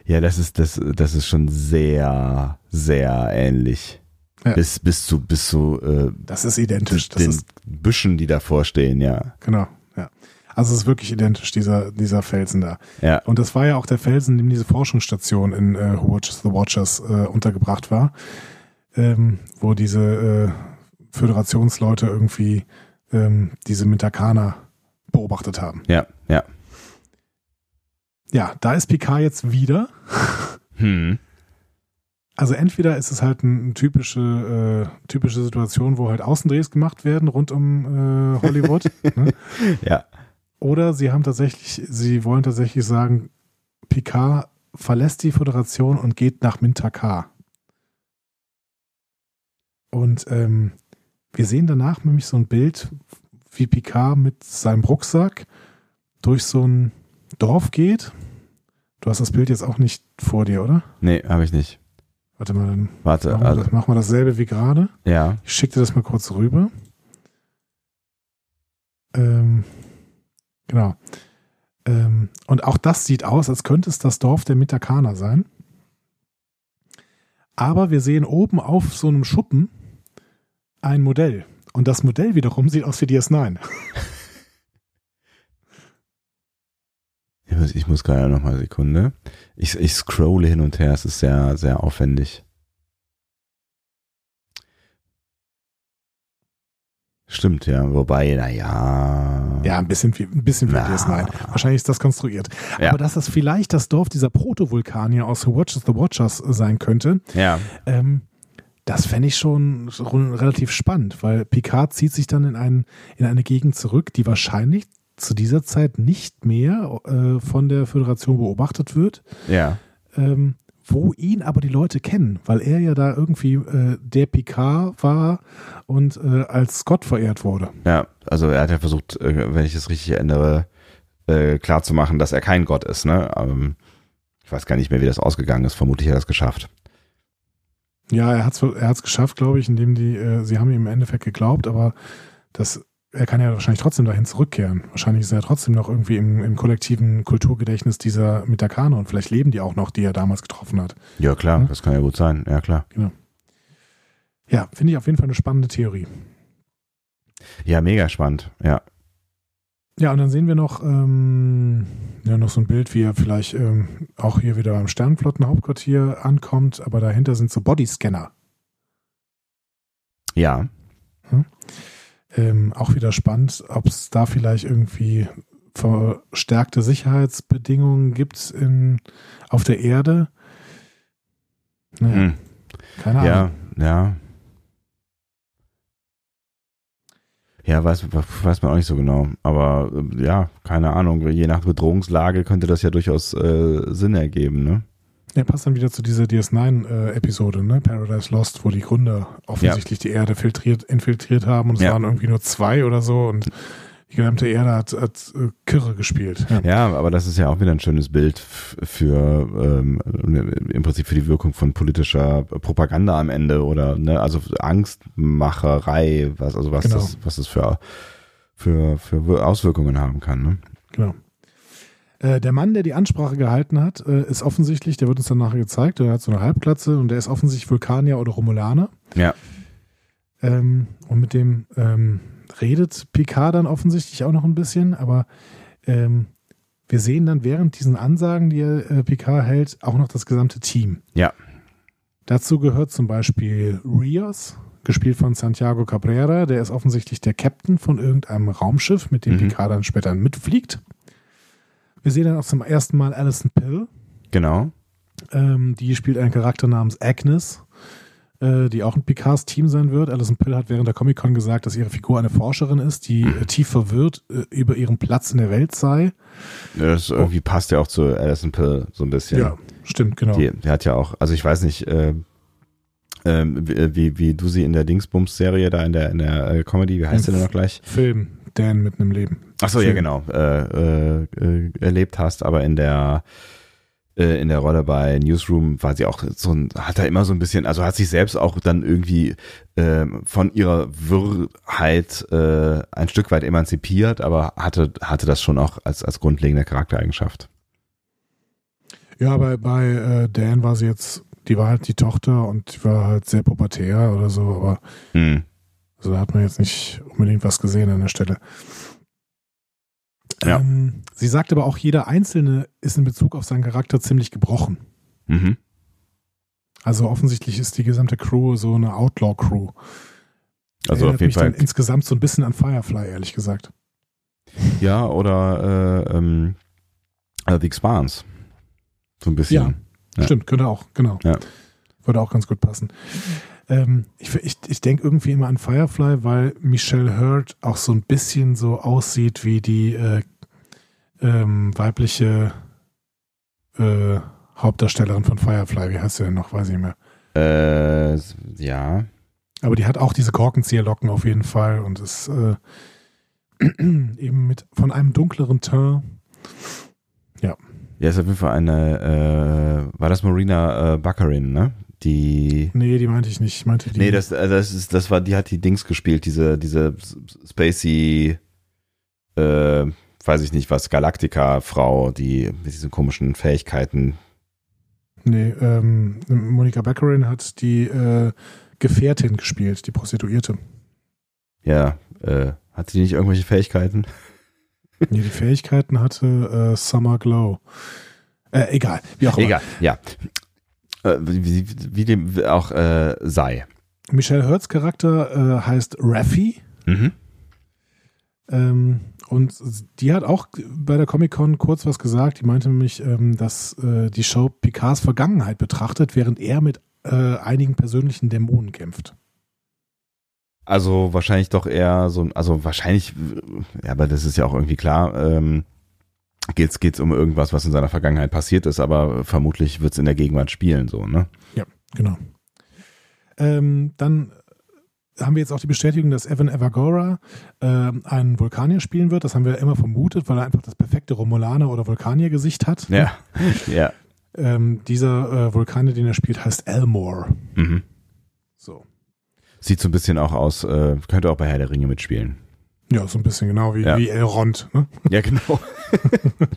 Ja, das ist, das, das ist schon sehr, sehr ähnlich. Ja. Bis, bis zu, bis zu äh, Das ist identisch. Das den ist, Büschen, die davor stehen, ja. genau, ja. Also es ist wirklich identisch, dieser, dieser Felsen da. Ja, Und das war ja auch der Felsen, in dem diese Forschungsstation in äh, Who Watches the Watchers äh, untergebracht war, ähm, wo diese äh, Föderationsleute irgendwie ähm, diese Mitakaner beobachtet haben. ja, ja. Ja, da ist Picard jetzt wieder. Hm. Also entweder ist es halt eine typische, äh, typische Situation, wo halt Außendrehs gemacht werden rund um äh, Hollywood. ne? Ja, Oder sie haben tatsächlich, sie wollen tatsächlich sagen, Picard verlässt die Föderation und geht nach Mintakar. Und ähm, wir sehen danach nämlich so ein Bild, wie Picard mit seinem Rucksack durch so ein Dorf geht. Du hast das Bild jetzt auch nicht vor dir, oder? nee, habe ich nicht. Warte mal, dann Warte, machen wir, also, das, machen wir dasselbe wie gerade. ja, Ich schicke dir das mal kurz rüber. Ähm, genau. Ähm, und auch das sieht aus, als könnte es das Dorf der Mitakaner sein. Aber wir sehen oben auf so einem Schuppen ein Modell. Und das Modell wiederum sieht aus wie DS9. ich muss, ich muss gerade noch mal eine Sekunde. Ich, ich scrolle hin und her, es ist sehr, sehr aufwendig. Stimmt, ja. Wobei, naja. Ja, ein bisschen wie, ein bisschen wie Na. DS9. Wahrscheinlich ist das konstruiert. Ja. Aber dass das vielleicht das Dorf dieser Protovulkanier aus Who Watches the Watchers sein könnte, Ja, Ähm, das fände ich schon, schon relativ spannend, weil Picard zieht sich dann in, einen, in eine Gegend zurück, die wahrscheinlich zu dieser Zeit nicht mehr äh, von der Föderation beobachtet wird, ja. ähm, wo ihn aber die Leute kennen, weil er ja da irgendwie äh, der Picard war und äh, als Gott verehrt wurde. Ja, also er hat ja versucht, äh, wenn ich es richtig erinnere, äh, klarzumachen, dass er kein Gott ist, ne? Ähm, ich weiß gar nicht mehr, wie das ausgegangen ist. Vermutlich hat er es geschafft. Ja, er hat es er hat's geschafft, glaube ich, indem die, äh, sie haben ihm im Endeffekt geglaubt, aber das, er kann ja wahrscheinlich trotzdem dahin zurückkehren. Wahrscheinlich ist er trotzdem noch irgendwie im, im kollektiven Kulturgedächtnis dieser Mitakaner und vielleicht leben die auch noch, die er damals getroffen hat. Ja, klar, Hm? das kann ja gut sein. Ja, klar. Ja, finde ich auf jeden Fall eine spannende Theorie. Ja, mega spannend. Ja. Ja, und dann sehen wir noch, ähm, ja, noch so ein Bild, wie er vielleicht ähm, auch hier wieder beim Sternflottenhauptquartier ankommt, aber dahinter sind so Bodyscanner. Ja. Ähm, auch wieder spannend, ob es da vielleicht irgendwie verstärkte Sicherheitsbedingungen gibt in, auf der Erde. Naja, Hm. keine Ahnung. Ja, ja. Ja, weiß, weiß man auch nicht so genau. Aber äh, ja, keine Ahnung. Je nach Bedrohungslage könnte das ja durchaus äh, Sinn ergeben, ne? Ja, passt dann wieder zu dieser DS9-Episode, ne? Paradise Lost, wo die Gründer offensichtlich die Erde filtriert, infiltriert haben und es Ja. waren irgendwie nur zwei oder so und die gesamte Erde hat, hat äh, Kirre gespielt. Ja. ja. aber das ist ja auch wieder ein schönes Bild für ähm, im Prinzip für die Wirkung von politischer Propaganda am Ende oder ne, also Angstmacherei, was also was genau. das was das für für für Auswirkungen haben kann. Ne? Genau. Äh, der Mann, der die Ansprache gehalten hat, äh, ist offensichtlich, der wird uns dann nachher gezeigt, der hat so eine Halbklatze und der ist offensichtlich Vulkanier oder Romulaner. Ja. Ähm, und mit dem ähm, redet Picard dann offensichtlich auch noch ein bisschen, aber ähm, wir sehen dann während diesen Ansagen, die äh, Picard hält, auch noch das gesamte Team. Ja. Dazu gehört zum Beispiel Rios, gespielt von Santiago Cabrera, der ist offensichtlich der Captain von irgendeinem Raumschiff, mit dem mhm. Picard dann später mitfliegt. Wir sehen dann auch zum ersten Mal Alison Pill. Genau. Ähm, die spielt einen Charakter namens Agnes. Äh, die auch ein Picards Team sein wird. Alison Pill hat während der Comic-Con gesagt, dass ihre Figur eine Forscherin ist, die äh, tief verwirrt äh, über ihren Platz in der Welt sei. Das irgendwie passt ja auch zu Alison Pill so ein bisschen. Ja, stimmt, genau. Die, die hat ja auch, also ich weiß nicht, äh, ähm, wie, wie du sie in der Dingsbums-Serie da in der, in der äh, Comedy, wie heißt sie denn noch gleich? Film, Dan mit einem Leben. Ach so, ja genau, äh, äh, erlebt hast, aber in der äh, in der Rolle bei Newsroom war sie auch so ein, hat da immer so ein bisschen, also hat sich selbst auch dann irgendwie äh, von ihrer Wirrheit äh, ein Stück weit emanzipiert, aber hatte, hatte das schon auch als, als grundlegende Charaktereigenschaft. Ja, bei, bei äh, Dan war sie jetzt, die war halt die Tochter und die war halt sehr pubertär oder so, aber hm. also da hat man jetzt nicht unbedingt was gesehen an der Stelle. Ja. Ähm, sie sagt aber auch, jeder Einzelne ist in Bezug auf seinen Charakter ziemlich gebrochen. Mhm. Also offensichtlich ist die gesamte Crew so eine Outlaw-Crew. Also Erinnert auf jeden Fall. insgesamt so ein bisschen an Firefly, ehrlich gesagt. Ja, oder äh, ähm, äh, The Expanse. So ein bisschen. Ja, ja. stimmt, könnte auch, genau. Ja. Würde auch ganz gut passen. Ähm, ich ich, ich denke irgendwie immer an Firefly, weil Michelle Hurd auch so ein bisschen so aussieht wie die äh, ähm, weibliche äh, Hauptdarstellerin von Firefly. Wie heißt sie denn noch? Weiß ich nicht mehr. Äh, ja. Aber die hat auch diese Korkenzieherlocken auf jeden Fall und ist äh, eben mit von einem dunkleren Teint. Ja. Ja, ist auf jeden Fall eine, äh, war das Marina äh, Baccarin, ne? Die. Nee, die meinte ich nicht. Ich meinte die. Nee, das, äh, das ist, das war, die hat die Dings gespielt, diese, diese Spacey, äh, weiß ich nicht was, Galactica-Frau, die mit diesen komischen Fähigkeiten. Nee, ähm, Monika Baccarin hat die äh, Gefährtin gespielt, die Prostituierte. Ja, äh, hat sie nicht irgendwelche Fähigkeiten? nee, die Fähigkeiten hatte äh, Summer Glow. Äh, egal, wie auch immer. Egal, ja. Äh, wie, wie, dem auch äh, sei. Michelle Hurts Charakter äh, heißt Raffi. Mhm. Ähm, und die hat auch bei der Comic-Con kurz was gesagt. Die meinte nämlich, ähm, dass äh, die Show Picards Vergangenheit betrachtet, während er mit äh, einigen persönlichen Dämonen kämpft. Also wahrscheinlich doch eher so, also wahrscheinlich, ja, aber das ist ja auch irgendwie klar, ähm, geht's geht's um irgendwas, was in seiner Vergangenheit passiert ist, aber vermutlich wird's in der Gegenwart spielen, so, ne? Ja, genau. Ähm, dann haben wir jetzt auch die Bestätigung, dass Evan Evagora äh, einen Vulkanier spielen wird. Das haben wir immer vermutet, weil er einfach das perfekte Romulaner- oder Vulkanier-Gesicht hat. Ja, ja. Ähm, dieser äh, Vulkanier, den er spielt, heißt Elmore. Mhm. So. Sieht so ein bisschen auch aus, äh, könnte auch bei Herr der Ringe mitspielen. Ja, so ein bisschen genau wie, ja. wie Elrond. Ne? Ja, genau.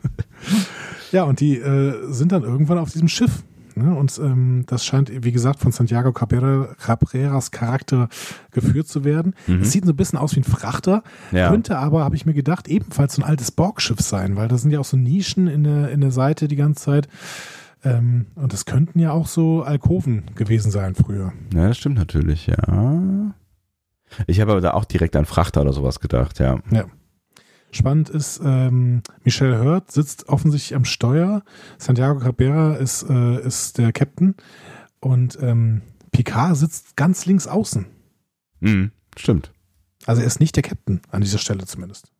ja, und die äh, sind dann irgendwann auf diesem Schiff. Ne? Und ähm, das scheint, wie gesagt, von Santiago Cabrera, Cabreras Charakter geführt zu werden. Mhm. Es sieht so ein bisschen aus wie ein Frachter, ja. könnte aber, habe ich mir gedacht, ebenfalls so ein altes Borgschiff sein, weil da sind ja auch so Nischen in der, in der Seite die ganze Zeit. Ähm, und das könnten ja auch so Alkoven gewesen sein früher. Ja, das stimmt natürlich, ja. Ich habe aber da auch direkt an Frachter oder sowas gedacht, ja. Ja. Spannend ist, ähm, Michelle Hurt sitzt offensichtlich am Steuer. Santiago Cabrera ist, äh, ist der Captain. Und ähm, Picard sitzt ganz links außen. Mhm, stimmt. Also er ist nicht der Captain, an dieser Stelle zumindest.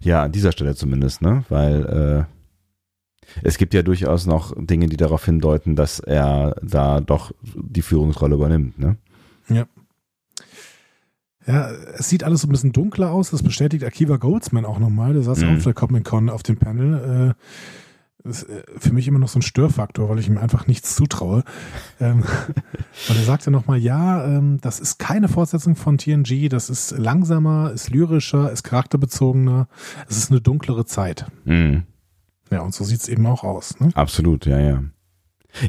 Ja, an dieser Stelle zumindest, ne? Weil äh, es gibt ja durchaus noch Dinge, die darauf hindeuten, dass er da doch die Führungsrolle übernimmt, ne? Ja. Ja, es sieht alles so ein bisschen dunkler aus. Das bestätigt Akiva Goldsman auch nochmal. Der saß Mhm. auch auf der Comic Con auf dem Panel. Äh, das ist äh, für mich immer noch so ein Störfaktor, weil ich ihm einfach nichts zutraue. Ähm, und er sagte nochmal, ja, ähm, das ist keine Fortsetzung von TNG. Das ist langsamer, ist lyrischer, ist charakterbezogener. Es ist eine dunklere Zeit. Mhm. Ja, und so sieht's eben auch aus. Ne? Absolut, ja, ja.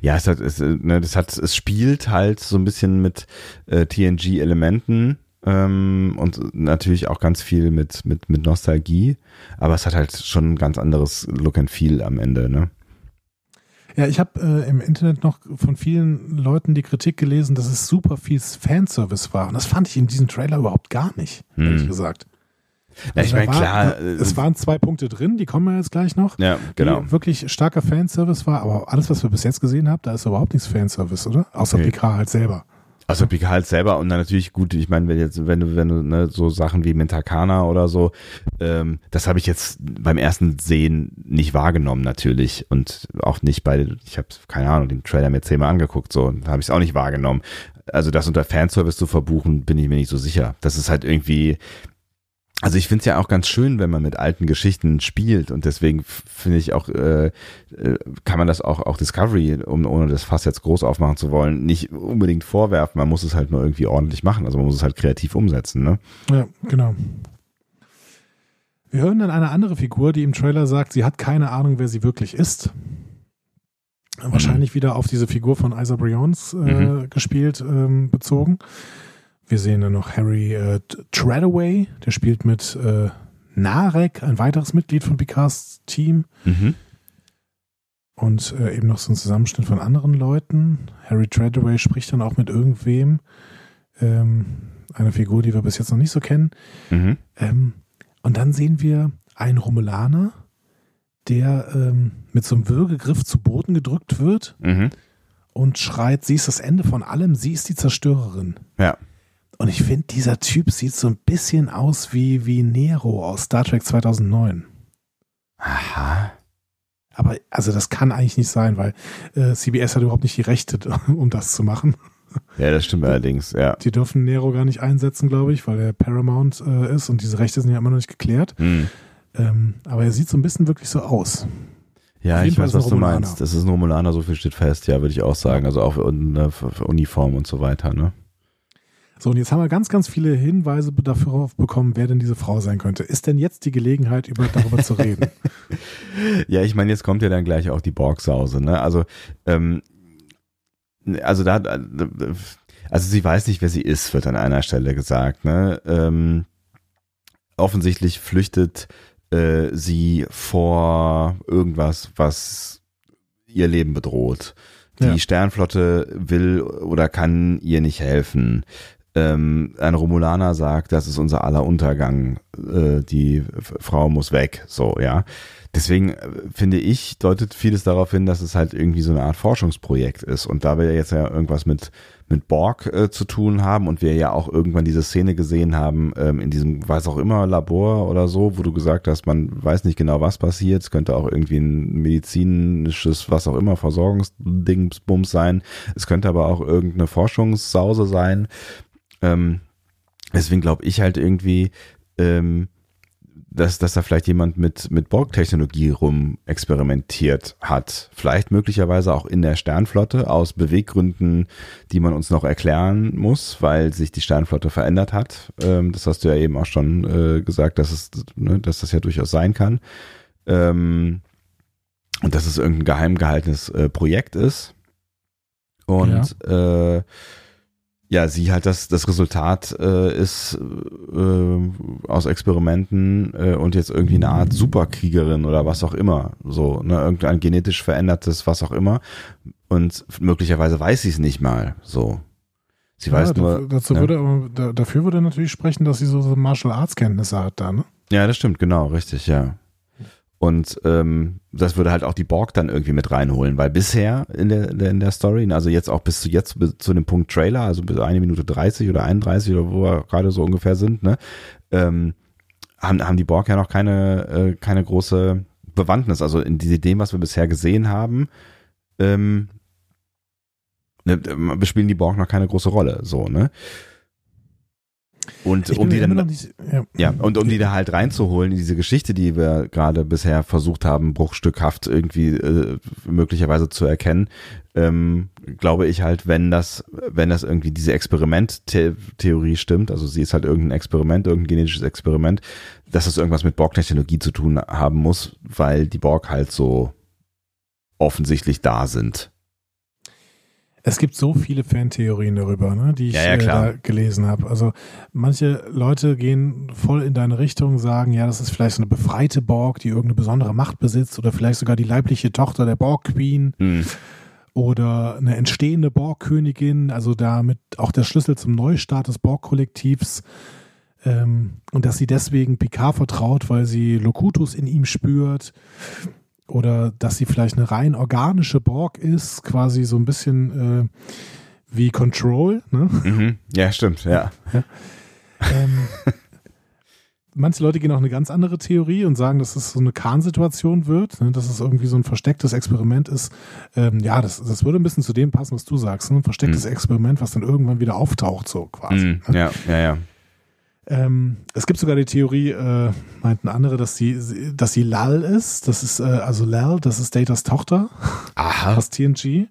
Ja, es hat, es, äh, ne, das hat, es spielt halt so ein bisschen mit äh, TNG-Elementen ähm, und natürlich auch ganz viel mit, mit, mit Nostalgie, aber es hat halt schon ein ganz anderes Look and Feel am Ende, ne? Ja, ich habe äh, im Internet noch von vielen Leuten die Kritik gelesen, dass es super viel Fanservice war. Und das fand ich in diesem Trailer überhaupt gar nicht, ehrlich Hm. gesagt. Ja, ich Also da meine, war- klar, Es äh, waren zwei Punkte drin, die kommen wir jetzt gleich noch. ja, genau. Wirklich starker Fanservice war, aber alles, was wir bis jetzt gesehen haben, da ist überhaupt nichts Fanservice, oder? Außer Nee. Picard halt selber. Also Picard halt selber und dann natürlich gut, ich meine, wenn jetzt, wenn du, wenn du, ne, so Sachen wie Mentakana oder so, ähm, das habe ich jetzt beim ersten Sehen nicht wahrgenommen natürlich und auch nicht bei, ich habe keine Ahnung, den Trailer mir zehnmal angeguckt, so, habe ich es auch nicht wahrgenommen. Also das unter Fanservice zu verbuchen, bin ich mir nicht so sicher. Das ist halt irgendwie, also ich finde es ja auch ganz schön, wenn man mit alten Geschichten spielt und deswegen finde ich auch, äh, äh, kann man das auch, auch Discovery, um, ohne das Fass jetzt groß aufmachen zu wollen, nicht unbedingt vorwerfen. Man muss es halt nur irgendwie ordentlich machen. Also man muss es halt kreativ umsetzen. Ne? Ja, genau. Wir hören dann eine andere Figur, die im Trailer sagt, sie hat keine Ahnung, wer sie wirklich ist. Wahrscheinlich wieder auf diese Figur von Isa Brions äh, Mhm. gespielt, ähm, bezogen. Wir sehen dann noch Harry äh, Treadaway, der spielt mit äh, Narek, ein weiteres Mitglied von Picards Team. Mhm. Und äh, eben noch so ein Zusammenschnitt von anderen Leuten. Harry Treadaway spricht dann auch mit irgendwem. Ähm, eine Figur, die wir bis jetzt noch nicht so kennen. Mhm. Ähm, und dann sehen wir einen Romulaner, der ähm, mit so einem Würgegriff zu Boden gedrückt wird Mhm. und schreit, sie ist das Ende von allem, sie ist die Zerstörerin. Ja. Und ich finde, dieser Typ sieht so ein bisschen aus wie, wie Nero aus Star Trek 2009. Aha. Aber also das kann eigentlich nicht sein, weil äh, CBS hat überhaupt nicht die Rechte, um das zu machen. Ja, das stimmt allerdings, ja. Die dürfen Nero gar nicht einsetzen, glaube ich, weil er Paramount äh, ist und diese Rechte sind ja immer noch nicht geklärt. Mhm. Ähm, aber er sieht so ein bisschen wirklich so aus. Ja, ich weiß, was du meinst. Das ist ein Romulaner, so viel steht fest, ja, würde ich auch sagen. Also auch in der Uniform und so weiter, ne? So, und jetzt haben wir ganz, ganz viele Hinweise dafür bekommen, wer denn diese Frau sein könnte. Ist denn jetzt die Gelegenheit, über, darüber zu reden? Ja, ich meine, jetzt kommt ja dann gleich auch die Borgsause, ne? Also, ähm, also da, also sie weiß nicht, wer sie ist, wird an einer Stelle gesagt, ne? Ähm, offensichtlich flüchtet äh, sie vor irgendwas, was ihr Leben bedroht. Die Ja. Sternflotte will oder kann ihr nicht helfen. Ähm, ein Romulaner sagt, das ist unser aller Untergang. Äh, die Frau muss weg. So, ja. Deswegen äh, finde ich, deutet vieles darauf hin, dass es halt irgendwie so eine Art Forschungsprojekt ist. Und da wir jetzt ja irgendwas mit, mit Borg äh, zu tun haben und wir ja auch irgendwann diese Szene gesehen haben, ähm, in diesem, was auch immer, Labor oder so, wo du gesagt hast, man weiß nicht genau, was passiert. Es könnte auch irgendwie ein medizinisches, was auch immer, Versorgungsdingsbums sein. Es könnte aber auch irgendeine Forschungssause sein. Ähm, deswegen glaube ich halt irgendwie, ähm, dass, dass da vielleicht jemand mit, mit Borg-Technologie rum experimentiert hat. Vielleicht möglicherweise auch in der Sternflotte aus Beweggründen, die man uns noch erklären muss, weil sich die Sternflotte verändert hat. Ähm, das hast du ja eben auch schon äh, gesagt, dass, es, ne, dass das ja durchaus sein kann. Ähm, und dass es irgendein geheim gehaltenes äh, Projekt ist. Und äh, ja, sie halt das, das Resultat äh, ist äh, aus Experimenten äh, und jetzt irgendwie eine Art Superkriegerin oder was auch immer. So, ne, irgendein genetisch verändertes, was auch immer. Und möglicherweise weiß sie es nicht mal. So. Sie weiß ja, nur. dazu ja. würde, dafür würde natürlich sprechen, dass sie so, so Martial Arts Kenntnisse hat da, ne? Ja, das stimmt, genau, richtig, ja. Und ähm, das würde halt auch die Borg dann irgendwie mit reinholen, weil bisher in der, in der, Story, also jetzt auch bis zu jetzt bis zu dem Punkt Trailer, also bis eine Minute 30 oder 31 oder wo wir gerade so ungefähr sind, ne, ähm, haben, haben die Borg ja noch keine, äh, keine große Bewandtnis. Also in diese dem, was wir bisher gesehen haben, ähm, ne, bespielen die Borg noch keine große Rolle, so, ne? Und Ich um die dann, nicht, ja. ja, und um die da halt reinzuholen in diese Geschichte, die wir gerade bisher versucht haben, bruchstückhaft irgendwie äh, möglicherweise zu erkennen, ähm, glaube ich halt, wenn das, wenn das irgendwie diese Experimenttheorie stimmt, also sie ist halt irgendein Experiment, irgendein genetisches Experiment, dass das irgendwas mit Borg-Technologie zu tun haben muss, weil die Borg halt so offensichtlich da sind. Es gibt so viele Fantheorien darüber, ne, die ich Ja, ja, äh, da gelesen habe. Also manche Leute gehen voll in deine Richtung, sagen, ja, das ist vielleicht so eine befreite Borg, die irgendeine besondere Macht besitzt oder vielleicht sogar die leibliche Tochter der Borg Queen Hm. oder eine entstehende Borg-Königin, also damit auch der Schlüssel zum Neustart des Borg-Kollektivs. Ähm, und dass sie deswegen Picard vertraut, weil sie Locutus in ihm spürt. Oder dass sie vielleicht eine rein organische Borg ist, quasi so ein bisschen äh, wie Control. Ne? Mhm. Ja, stimmt, ja. ähm, manche Leute gehen auch eine ganz andere Theorie und sagen, dass es so eine Kahn-Situation wird, ne, dass es irgendwie so ein verstecktes Experiment ist. Ähm, ja, das, das würde ein bisschen zu dem passen, was du sagst. Ne? Ein verstecktes Experiment, was dann irgendwann wieder auftaucht, so quasi. Mhm. Ne? Ja, ja, ja. Ähm, es gibt sogar die Theorie, äh, meinten andere, dass sie, dass sie Lal ist. Das ist, äh, also Lal, das ist Datas Tochter Aha. aus TNG.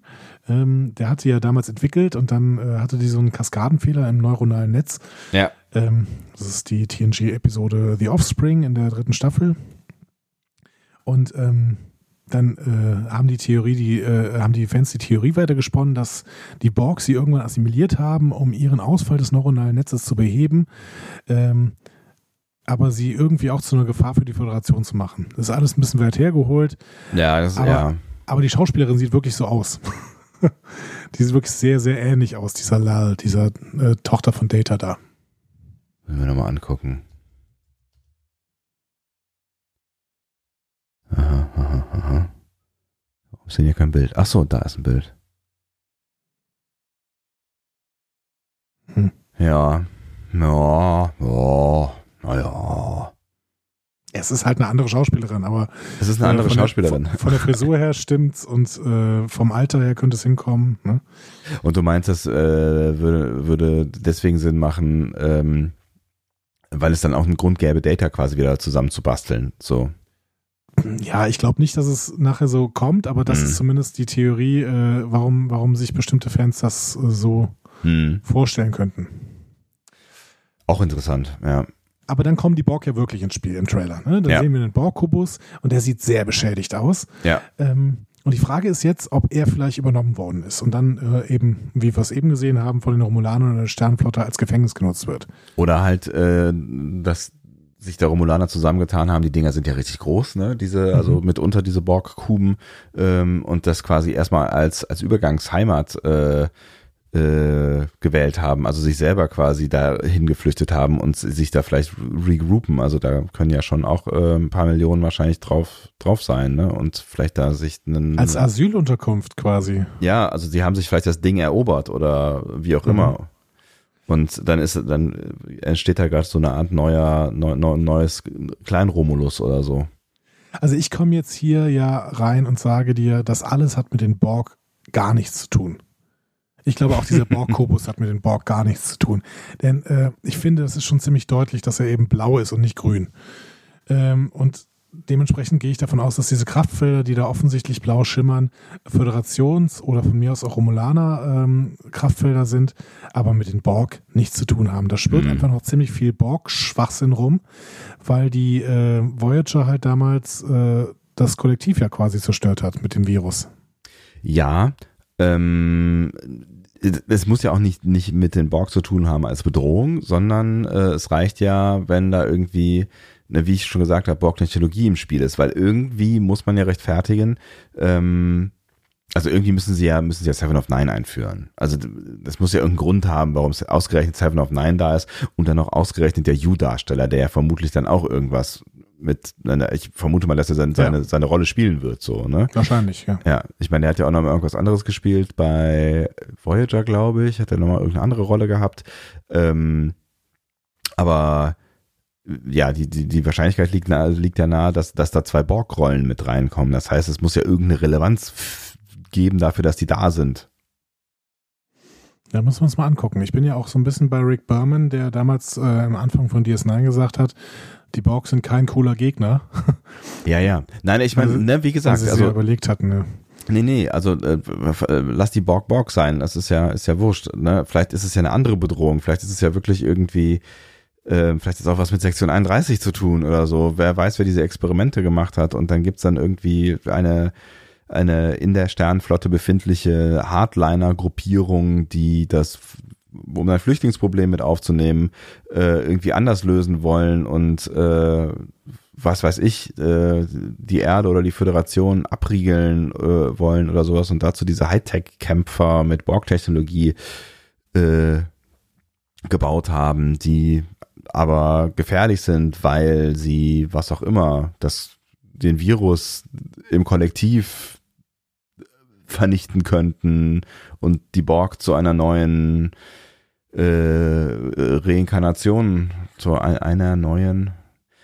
Ähm, der hat sie ja damals entwickelt und dann äh, hatte die so einen Kaskadenfehler im neuronalen Netz. Ja. Ähm, das ist die TNG-Episode The Offspring in der dritten Staffel. Und ähm, dann äh, haben die Theorie, die äh, haben die Fans die Theorie weitergesponnen, dass die Borg sie irgendwann assimiliert haben, um ihren Ausfall des neuronalen Netzes zu beheben. Ähm, aber sie irgendwie auch zu einer Gefahr für die Föderation zu machen. Das ist alles ein bisschen weit hergeholt, Ja, das, Aber- ja. aber die Schauspielerin sieht wirklich so aus. die sieht wirklich sehr, sehr ähnlich aus, dieser Lal, dieser äh, Tochter von Data da. Wollen wir nochmal angucken. Aha, aha, aha. Warum ist denn hier kein Bild? Ach so, da ist ein Bild. Hm. Ja. Ja, ja, naja. Es ist halt eine andere Schauspielerin, aber Es ist eine äh, andere von Schauspielerin. Der, von, von der Frisur her stimmt's und äh, vom Alter her könnte es hinkommen. Ne? Und du meinst, das äh, würde, würde deswegen Sinn machen, ähm, weil es dann auch einen Grund gäbe, Data quasi wieder zusammenzubasteln. So. Ja, ich glaube nicht, dass es nachher so kommt, aber das Mhm. ist zumindest die Theorie, äh, warum, warum sich bestimmte Fans das äh, so Hm. vorstellen könnten. Auch interessant, ja. Aber dann kommen die Borg ja wirklich ins Spiel im Trailer. Ne? Dann Ja. sehen wir einen Borg-Kubus und der sieht sehr beschädigt aus. Ja. Ähm, und die Frage ist jetzt, ob er vielleicht übernommen worden ist und dann äh, eben, wie wir es eben gesehen haben, von den Romulanern oder der Sternflotte als Gefängnis genutzt wird. Oder halt, äh, dass sich der Romulaner zusammengetan haben. Die Dinger sind ja richtig groß, ne? Diese, also mitunter diese Borg-Kuben ähm, und das quasi erstmal als, als Übergangsheimat äh, äh, gewählt haben, also sich selber quasi dahin geflüchtet haben und sich da vielleicht regroupen. Also da können ja schon auch äh, ein paar Millionen wahrscheinlich drauf, drauf sein, ne? Und vielleicht da sich einen. Als Asylunterkunft quasi. Ja, also sie haben sich vielleicht das Ding erobert oder wie auch Mhm. immer. Und dann ist dann entsteht da gerade so eine Art neuer neu, neu, neues Kleinromulus oder so. Also ich komme jetzt hier ja rein und sage dir, das alles hat mit den Borg gar nichts zu tun. Ich glaube, auch dieser Borg-Kubus hat mit den Borg gar nichts zu tun. Denn äh, ich finde, es ist schon ziemlich deutlich, dass er eben blau ist und nicht grün. Ähm, und dementsprechend gehe ich davon aus, dass diese Kraftfelder, die da offensichtlich blau schimmern, Föderations- oder von mir aus auch Romulaner-Kraftfelder sind, aber mit den Borg nichts zu tun haben. Da schwirrt Mhm. einfach noch ziemlich viel Borg-Schwachsinn rum, weil die äh, Voyager halt damals äh, das Kollektiv ja quasi zerstört hat mit dem Virus. Ja, ähm, es muss ja auch nicht, nicht mit den Borg zu tun haben als Bedrohung, sondern äh, es reicht ja, wenn da irgendwie, wie ich schon gesagt habe, Borg-Technologie im Spiel ist, weil irgendwie muss man ja rechtfertigen, ähm, also irgendwie müssen sie ja, müssen sie ja Seven of Nine einführen. Also das muss ja irgendeinen Grund haben, warum es ausgerechnet Seven of Nine da ist und dann auch ausgerechnet der You-Darsteller, der ja vermutlich dann auch irgendwas mit, ich vermute mal, dass er seine, seine, seine Rolle spielen wird, so, ne? Wahrscheinlich, ja. Ja, ich meine, der hat ja auch noch mal irgendwas anderes gespielt bei Voyager, glaube ich. Hat er noch mal irgendeine andere Rolle gehabt. Ähm, aber ja, die, die, die Wahrscheinlichkeit liegt, nahe, liegt ja nahe, dass, dass da zwei Borg-Rollen mit reinkommen. Das heißt, es muss ja irgendeine Relevanz geben dafür, dass die da sind. Da müssen wir uns mal angucken. Ich bin ja auch so ein bisschen bei Rick Berman, der damals äh, am Anfang von DS9 gesagt hat, die Borg sind kein cooler Gegner. Ja, ja. Nein, ich meine, Also, ne, wie gesagt, also also, überlegt hatten. Ne? Nee, nee, also äh, äh, lass die Borg Borg sein, das ist ja, ist ja wurscht. Ne? Vielleicht ist es ja eine andere Bedrohung, vielleicht ist es ja wirklich irgendwie, äh, vielleicht ist auch was mit Sektion 31 zu tun oder so. Wer weiß, wer diese Experimente gemacht hat und dann gibt's dann irgendwie eine, eine in der Sternflotte befindliche Hardliner-Gruppierung, die das um ein Flüchtlingsproblem mit aufzunehmen, äh, irgendwie anders lösen wollen und äh, was weiß ich, äh, die Erde oder die Föderation abriegeln äh, wollen oder sowas und dazu diese Hightech-Kämpfer mit Borg-Technologie äh, gebaut haben, die aber gefährlich sind, weil sie, was auch immer, das, den Virus im Kollektiv vernichten könnten und die Borg zu einer neuen äh, Reinkarnation, zu ein, einer neuen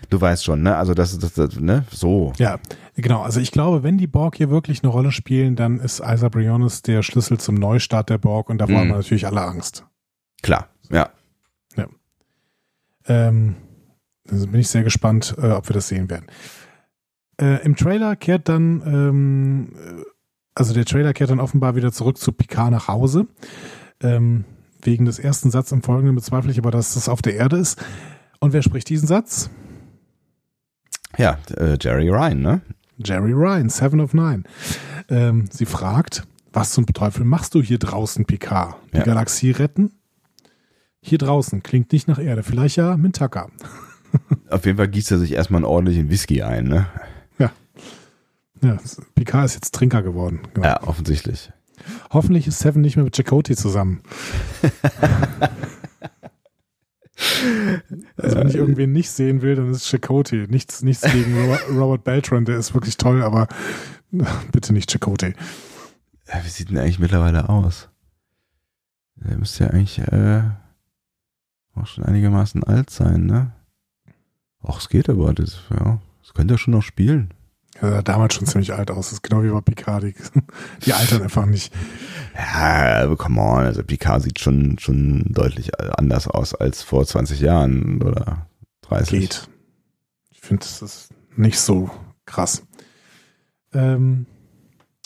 Du weißt schon, ne? Also das ist ne? So. Ja, genau. Also ich glaube, wenn die Borg hier wirklich eine Rolle spielen, dann ist Isa Briones der Schlüssel zum Neustart der Borg und davor Mhm. haben wir natürlich alle Angst. Klar. Ja. Ähm, also bin ich sehr gespannt, äh, ob wir das sehen werden. Äh, Im Trailer kehrt dann, ähm, äh, also der Trailer kehrt dann offenbar wieder zurück zu Picard nach Hause. Ähm, wegen des ersten Satzes im Folgenden bezweifle ich aber, dass das auf der Erde ist. Und wer spricht diesen Satz? Ja, äh, Jerry Ryan, ne? Jerry Ryan, Seven of Nine. Ähm, sie fragt, was zum Teufel machst du hier draußen, Picard? Die Ja. Galaxie retten? Hier draußen, klingt nicht nach Erde, vielleicht ja Mintaka. Auf jeden Fall gießt er sich erstmal einen ordentlichen Whisky ein, ne? Ja, Picard ist jetzt Trinker geworden. Genau. Ja, offensichtlich. Hoffentlich ist Seven nicht mehr mit Chakotay zusammen. also wenn ich irgendwen nicht sehen will, dann ist es Chakotay. Nichts, nichts gegen Ro- Robert Beltran, der ist wirklich toll, aber bitte nicht Chakotay. Ja, wie sieht denn eigentlich mittlerweile aus? Der müsste ja eigentlich äh, auch schon einigermaßen alt sein, ne? Ach, es geht aber, das, ja, das könnte er schon noch spielen. Er sah damals schon ziemlich alt aus. Das ist genau wie bei Picard. Die, die altern einfach nicht. Ja, aber come on, also Picard sieht schon, schon deutlich anders aus als vor 20 Jahren oder 30. Geht. Ich finde, das ist nicht so krass. Ähm,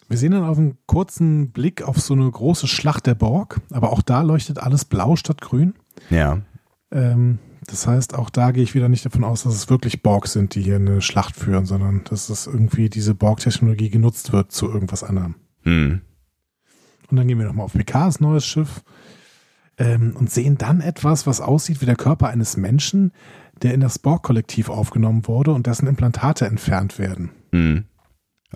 wir sehen dann auf einen kurzen Blick auf so eine große Schlacht der Borg, aber auch da leuchtet alles blau statt grün. Ja, Ähm, das heißt, auch da gehe ich wieder nicht davon aus, dass es wirklich Borg sind, die hier eine Schlacht führen, sondern dass es irgendwie diese Borg-Technologie genutzt wird zu irgendwas anderem. hm. Und dann gehen wir nochmal auf Picards neues Schiff ähm, und sehen dann etwas, was aussieht wie der Körper eines Menschen, der in das Borg-Kollektiv aufgenommen wurde und dessen Implantate entfernt werden. Hm.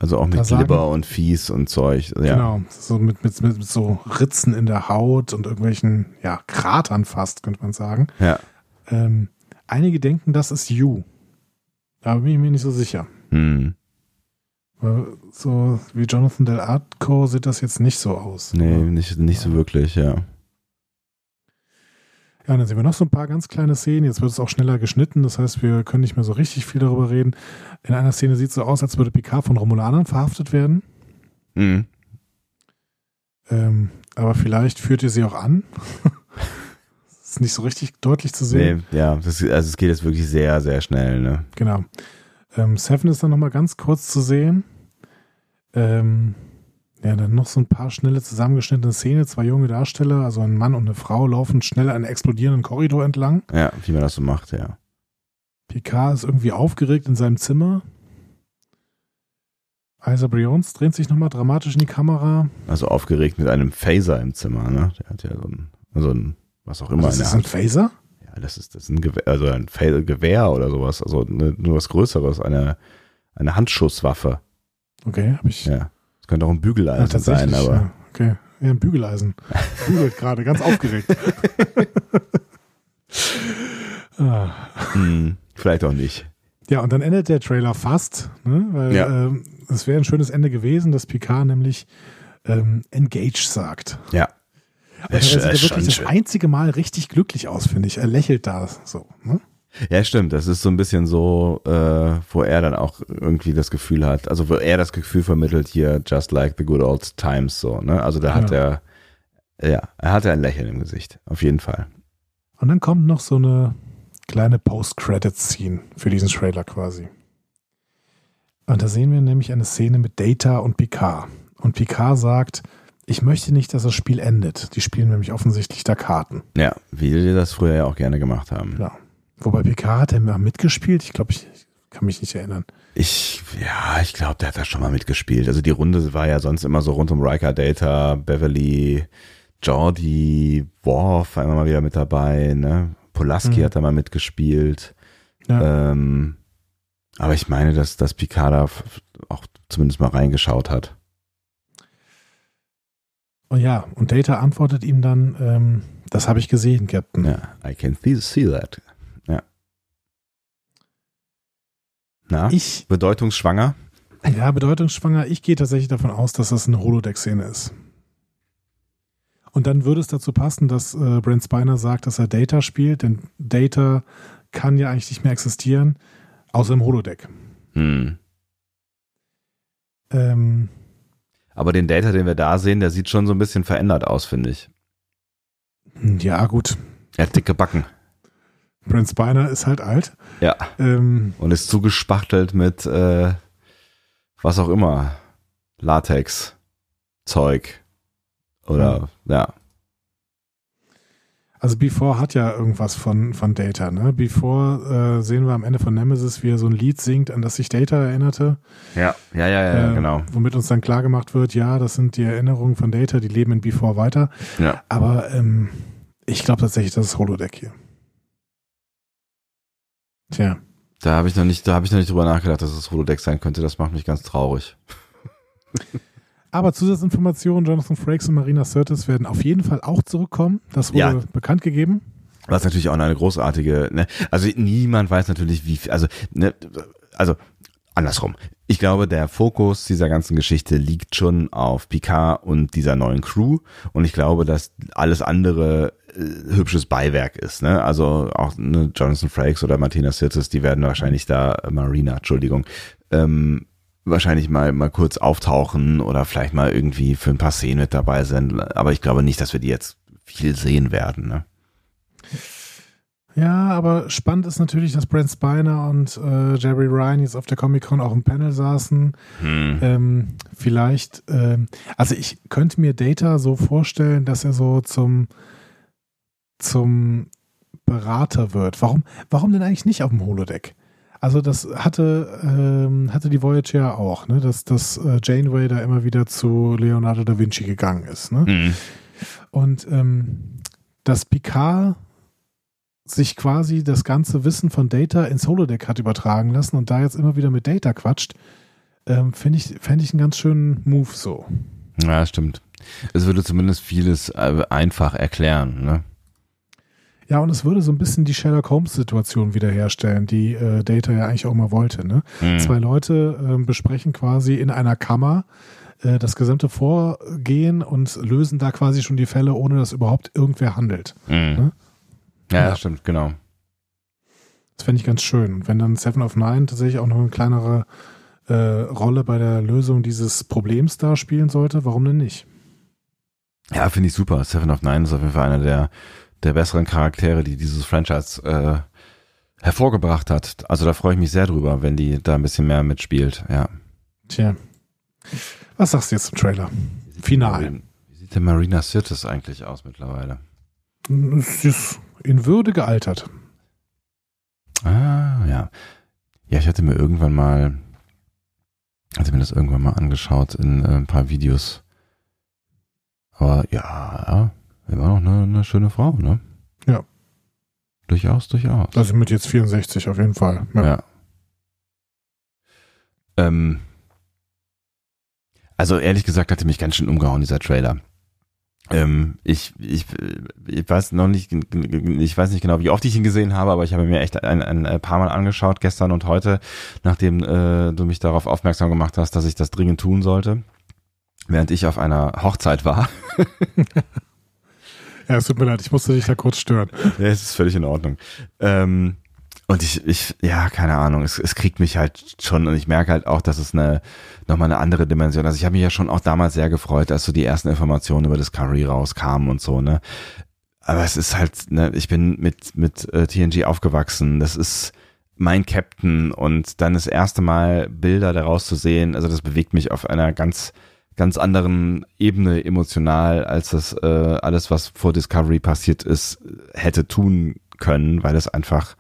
Also auch mit Glibber und Fies und Zeug. Ja. Genau, so mit, mit, mit, so Ritzen in der Haut und irgendwelchen, ja, Kratern fast, könnte man sagen. Ja. Ähm, einige denken, das ist You. Da bin ich mir nicht so sicher. Hm. So wie Jonathan Del Arco sieht das jetzt nicht so aus. Nee, nicht, nicht so wirklich, ja. Ja, dann sehen wir noch so ein paar ganz kleine Szenen. Jetzt wird es auch schneller geschnitten, das heißt, wir können nicht mehr so richtig viel darüber reden. In einer Szene sieht es so aus, als würde Picard von Romulanern verhaftet werden. Hm. Ähm, aber vielleicht führt ihr sie auch an. das ist nicht so richtig deutlich zu sehen. Nee, ja, das, also es geht jetzt wirklich sehr, sehr schnell, ne? Genau. Ähm, Seven ist dann nochmal ganz kurz zu sehen. Ähm, ja, dann noch so ein paar schnelle zusammengeschnittene Szenen. Zwei junge Darsteller, also ein Mann und eine Frau, laufen schnell einen explodierenden Korridor entlang. Ja, wie man das so macht, ja. Picard ist irgendwie aufgeregt in seinem Zimmer. Isa Briones dreht sich nochmal dramatisch in die Kamera. Also aufgeregt mit einem Phaser im Zimmer, ne? Der hat ja so ein, so ein was auch immer Das der ist ein Hand. Phaser? Ja, das ist, das ist ein Gewehr, also ein Gewehr oder sowas, also ne, nur was Größeres, eine, eine Handschusswaffe. Okay, habe ich. Ja. Könnte auch ein Bügeleisen sein, aber. Ja, okay. Ja, ein Bügeleisen. Bügelt gerade, ganz aufgeregt. ah. Hm, vielleicht auch nicht. Ja, und dann endet der Trailer fast, ne? weil Ja. ähm, es wäre ein schönes Ende gewesen, dass Picard nämlich ähm, Engage sagt. Ja. Er sieht ja wirklich das einzige Mal richtig glücklich aus, finde ich. Er lächelt da so. Ne? Ja, stimmt. Das ist so ein bisschen so, äh, wo er dann auch irgendwie das Gefühl hat, also wo er das Gefühl vermittelt hier, just like the good old times, so, ne? Also da hat Ja. er, ja, er hatte ein Lächeln im Gesicht, auf jeden Fall. Und dann kommt noch so eine kleine Post-Credit-Scene für diesen Trailer quasi. Und da sehen wir nämlich eine Szene mit Data und Picard. Und Picard sagt, ich möchte nicht, dass das Spiel endet. Die spielen nämlich offensichtlich da Karten. Ja, wie die das früher ja auch gerne gemacht haben. Ja. Wobei Picard hat er mitgespielt. Ich glaube, ich kann mich nicht erinnern. Ich, ja, ich glaube, der hat da schon mal mitgespielt. Also die Runde war ja sonst immer so rund um Riker, Data, Beverly, Jordi, Worf war immer mal wieder mit dabei, ne? Polaski Mhm. hat da mal mitgespielt. Ja. Ähm, aber ich meine, dass, dass Picard da auch zumindest mal reingeschaut hat. Oh ja, und Data antwortet ihm dann, ähm, das habe ich gesehen, Captain. Ja, I can see that. Ja. Na, Ich, bedeutungsschwanger? ja, bedeutungsschwanger, ich gehe tatsächlich davon aus, dass das eine Holodeck-Szene ist. Und dann würde es dazu passen, dass äh, Brent Spiner sagt, dass er Data spielt, denn Data kann ja eigentlich nicht mehr existieren, außer im Holodeck. Hm. Ähm, Aber den Data, den wir da sehen, der sieht schon so ein bisschen verändert aus, finde ich. ja, gut. Er hat dicke Backen. Brent Spiner ist halt alt. Ja. Ähm, Und ist zugespachtelt mit äh, was auch immer. Latex, Zeug. Oder ja. Also Before hat ja irgendwas von, von Data, ne? Before äh, sehen wir am Ende von Nemesis, wie er so ein Lied singt, an das sich Data erinnerte. Ja, ja, ja, ja, äh, genau. Womit uns dann klar gemacht wird, ja, das sind die Erinnerungen von Data, die leben in Before weiter. Ja. Aber ähm, ich glaube tatsächlich, das ist Holodeck hier. Tja. Da habe ich noch nicht, da habe ich noch nicht drüber nachgedacht, dass es Holodeck sein könnte. Das macht mich ganz traurig. Aber Zusatzinformationen, Jonathan Frakes und Marina Sirtis werden auf jeden Fall auch zurückkommen. Das wurde Ja. bekannt gegeben. Was natürlich auch eine großartige, ne, also niemand weiß natürlich, wie, viel- also, ne, also andersrum. Ich glaube, der Fokus dieser ganzen Geschichte liegt schon auf Picard und dieser neuen Crew und ich glaube, dass alles andere hübsches Beiwerk ist, ne? Also auch ne, Jonathan Frakes oder Martina Sirtis, die werden wahrscheinlich da äh, Marina, Entschuldigung, ähm, wahrscheinlich mal mal kurz auftauchen oder vielleicht mal irgendwie für ein paar Szenen mit dabei sein, aber ich glaube nicht, dass wir die jetzt viel sehen werden, ne? Ja, aber spannend ist natürlich, dass Brent Spiner und äh, Jerry Ryan jetzt auf der Comic-Con auch im Panel saßen. Hm. Ähm, vielleicht, ähm, also ich könnte mir Data so vorstellen, dass er so zum, zum Berater wird. Warum, warum denn eigentlich nicht auf dem Holodeck? Also das hatte, ähm, hatte die Voyager auch, ne? dass, dass äh, Janeway da immer wieder zu Leonardo da Vinci gegangen ist. Ne? Hm. Und ähm, dass Picard sich quasi das ganze Wissen von Data ins Holodeck hat übertragen lassen und da jetzt immer wieder mit Data quatscht, ähm, finde ich, fände ich einen ganz schönen Move so. Ja, stimmt. Es würde zumindest vieles äh, einfach erklären, ne? Ja, und es würde so ein bisschen die Sherlock Holmes-Situation wiederherstellen, die äh, Data ja eigentlich auch mal wollte. Ne? Hm. Zwei Leute ähm, besprechen quasi in einer Kammer äh, das gesamte Vorgehen und lösen da quasi schon die Fälle, ohne dass überhaupt irgendwer handelt. Hm. Ne? Ja, Ja. das stimmt, genau. Das fände ich ganz schön. Und wenn dann Seven of Nine tatsächlich auch noch eine kleinere äh, Rolle bei der Lösung dieses Problems da spielen sollte, warum denn nicht? Ja, finde ich super. Seven of Nine ist auf jeden Fall einer der, der besseren Charaktere, die dieses Franchise äh, hervorgebracht hat. Also da freue ich mich sehr drüber, wenn die da ein bisschen mehr mitspielt. Ja. Tja. Was sagst du jetzt zum Trailer? Final. Wie sieht denn Marina Sirtis eigentlich aus mittlerweile? Es ist in Würde gealtert. Ah, ja. Ja, ich hatte mir irgendwann mal, hatte mir das irgendwann mal angeschaut in äh, ein paar Videos. Aber ja, immer noch eine, eine schöne Frau, ne? Ja. Durchaus, durchaus. Also mit jetzt 64 auf jeden Fall. Ja. Ja. Ähm, also ehrlich gesagt hatte mich ganz schön umgehauen, dieser Trailer. Ähm, ich, ich, ich weiß noch nicht, ich weiß nicht genau, wie oft ich ihn gesehen habe, aber ich habe mir echt ein, ein paar Mal angeschaut, gestern und heute, nachdem äh, du mich darauf aufmerksam gemacht hast, dass ich das dringend tun sollte, während ich auf einer Hochzeit war. ja, es tut mir leid, ich musste dich da kurz stören. Ja, es ist völlig in Ordnung. Ähm, Und ich, ich, ja, keine Ahnung, es, es kriegt mich halt schon und ich merke halt auch, dass es eine, nochmal eine andere Dimension. Also ich habe mich ja schon auch damals sehr gefreut, als so die ersten Informationen über Discovery rauskamen und so, ne. Aber es ist halt, ne, ich bin mit, mit äh, TNG aufgewachsen. Das ist mein Captain und dann das erste Mal Bilder daraus zu sehen, also das bewegt mich auf einer ganz, ganz anderen Ebene emotional, als das äh, alles, was vor Discovery passiert ist, hätte tun können, weil es einfach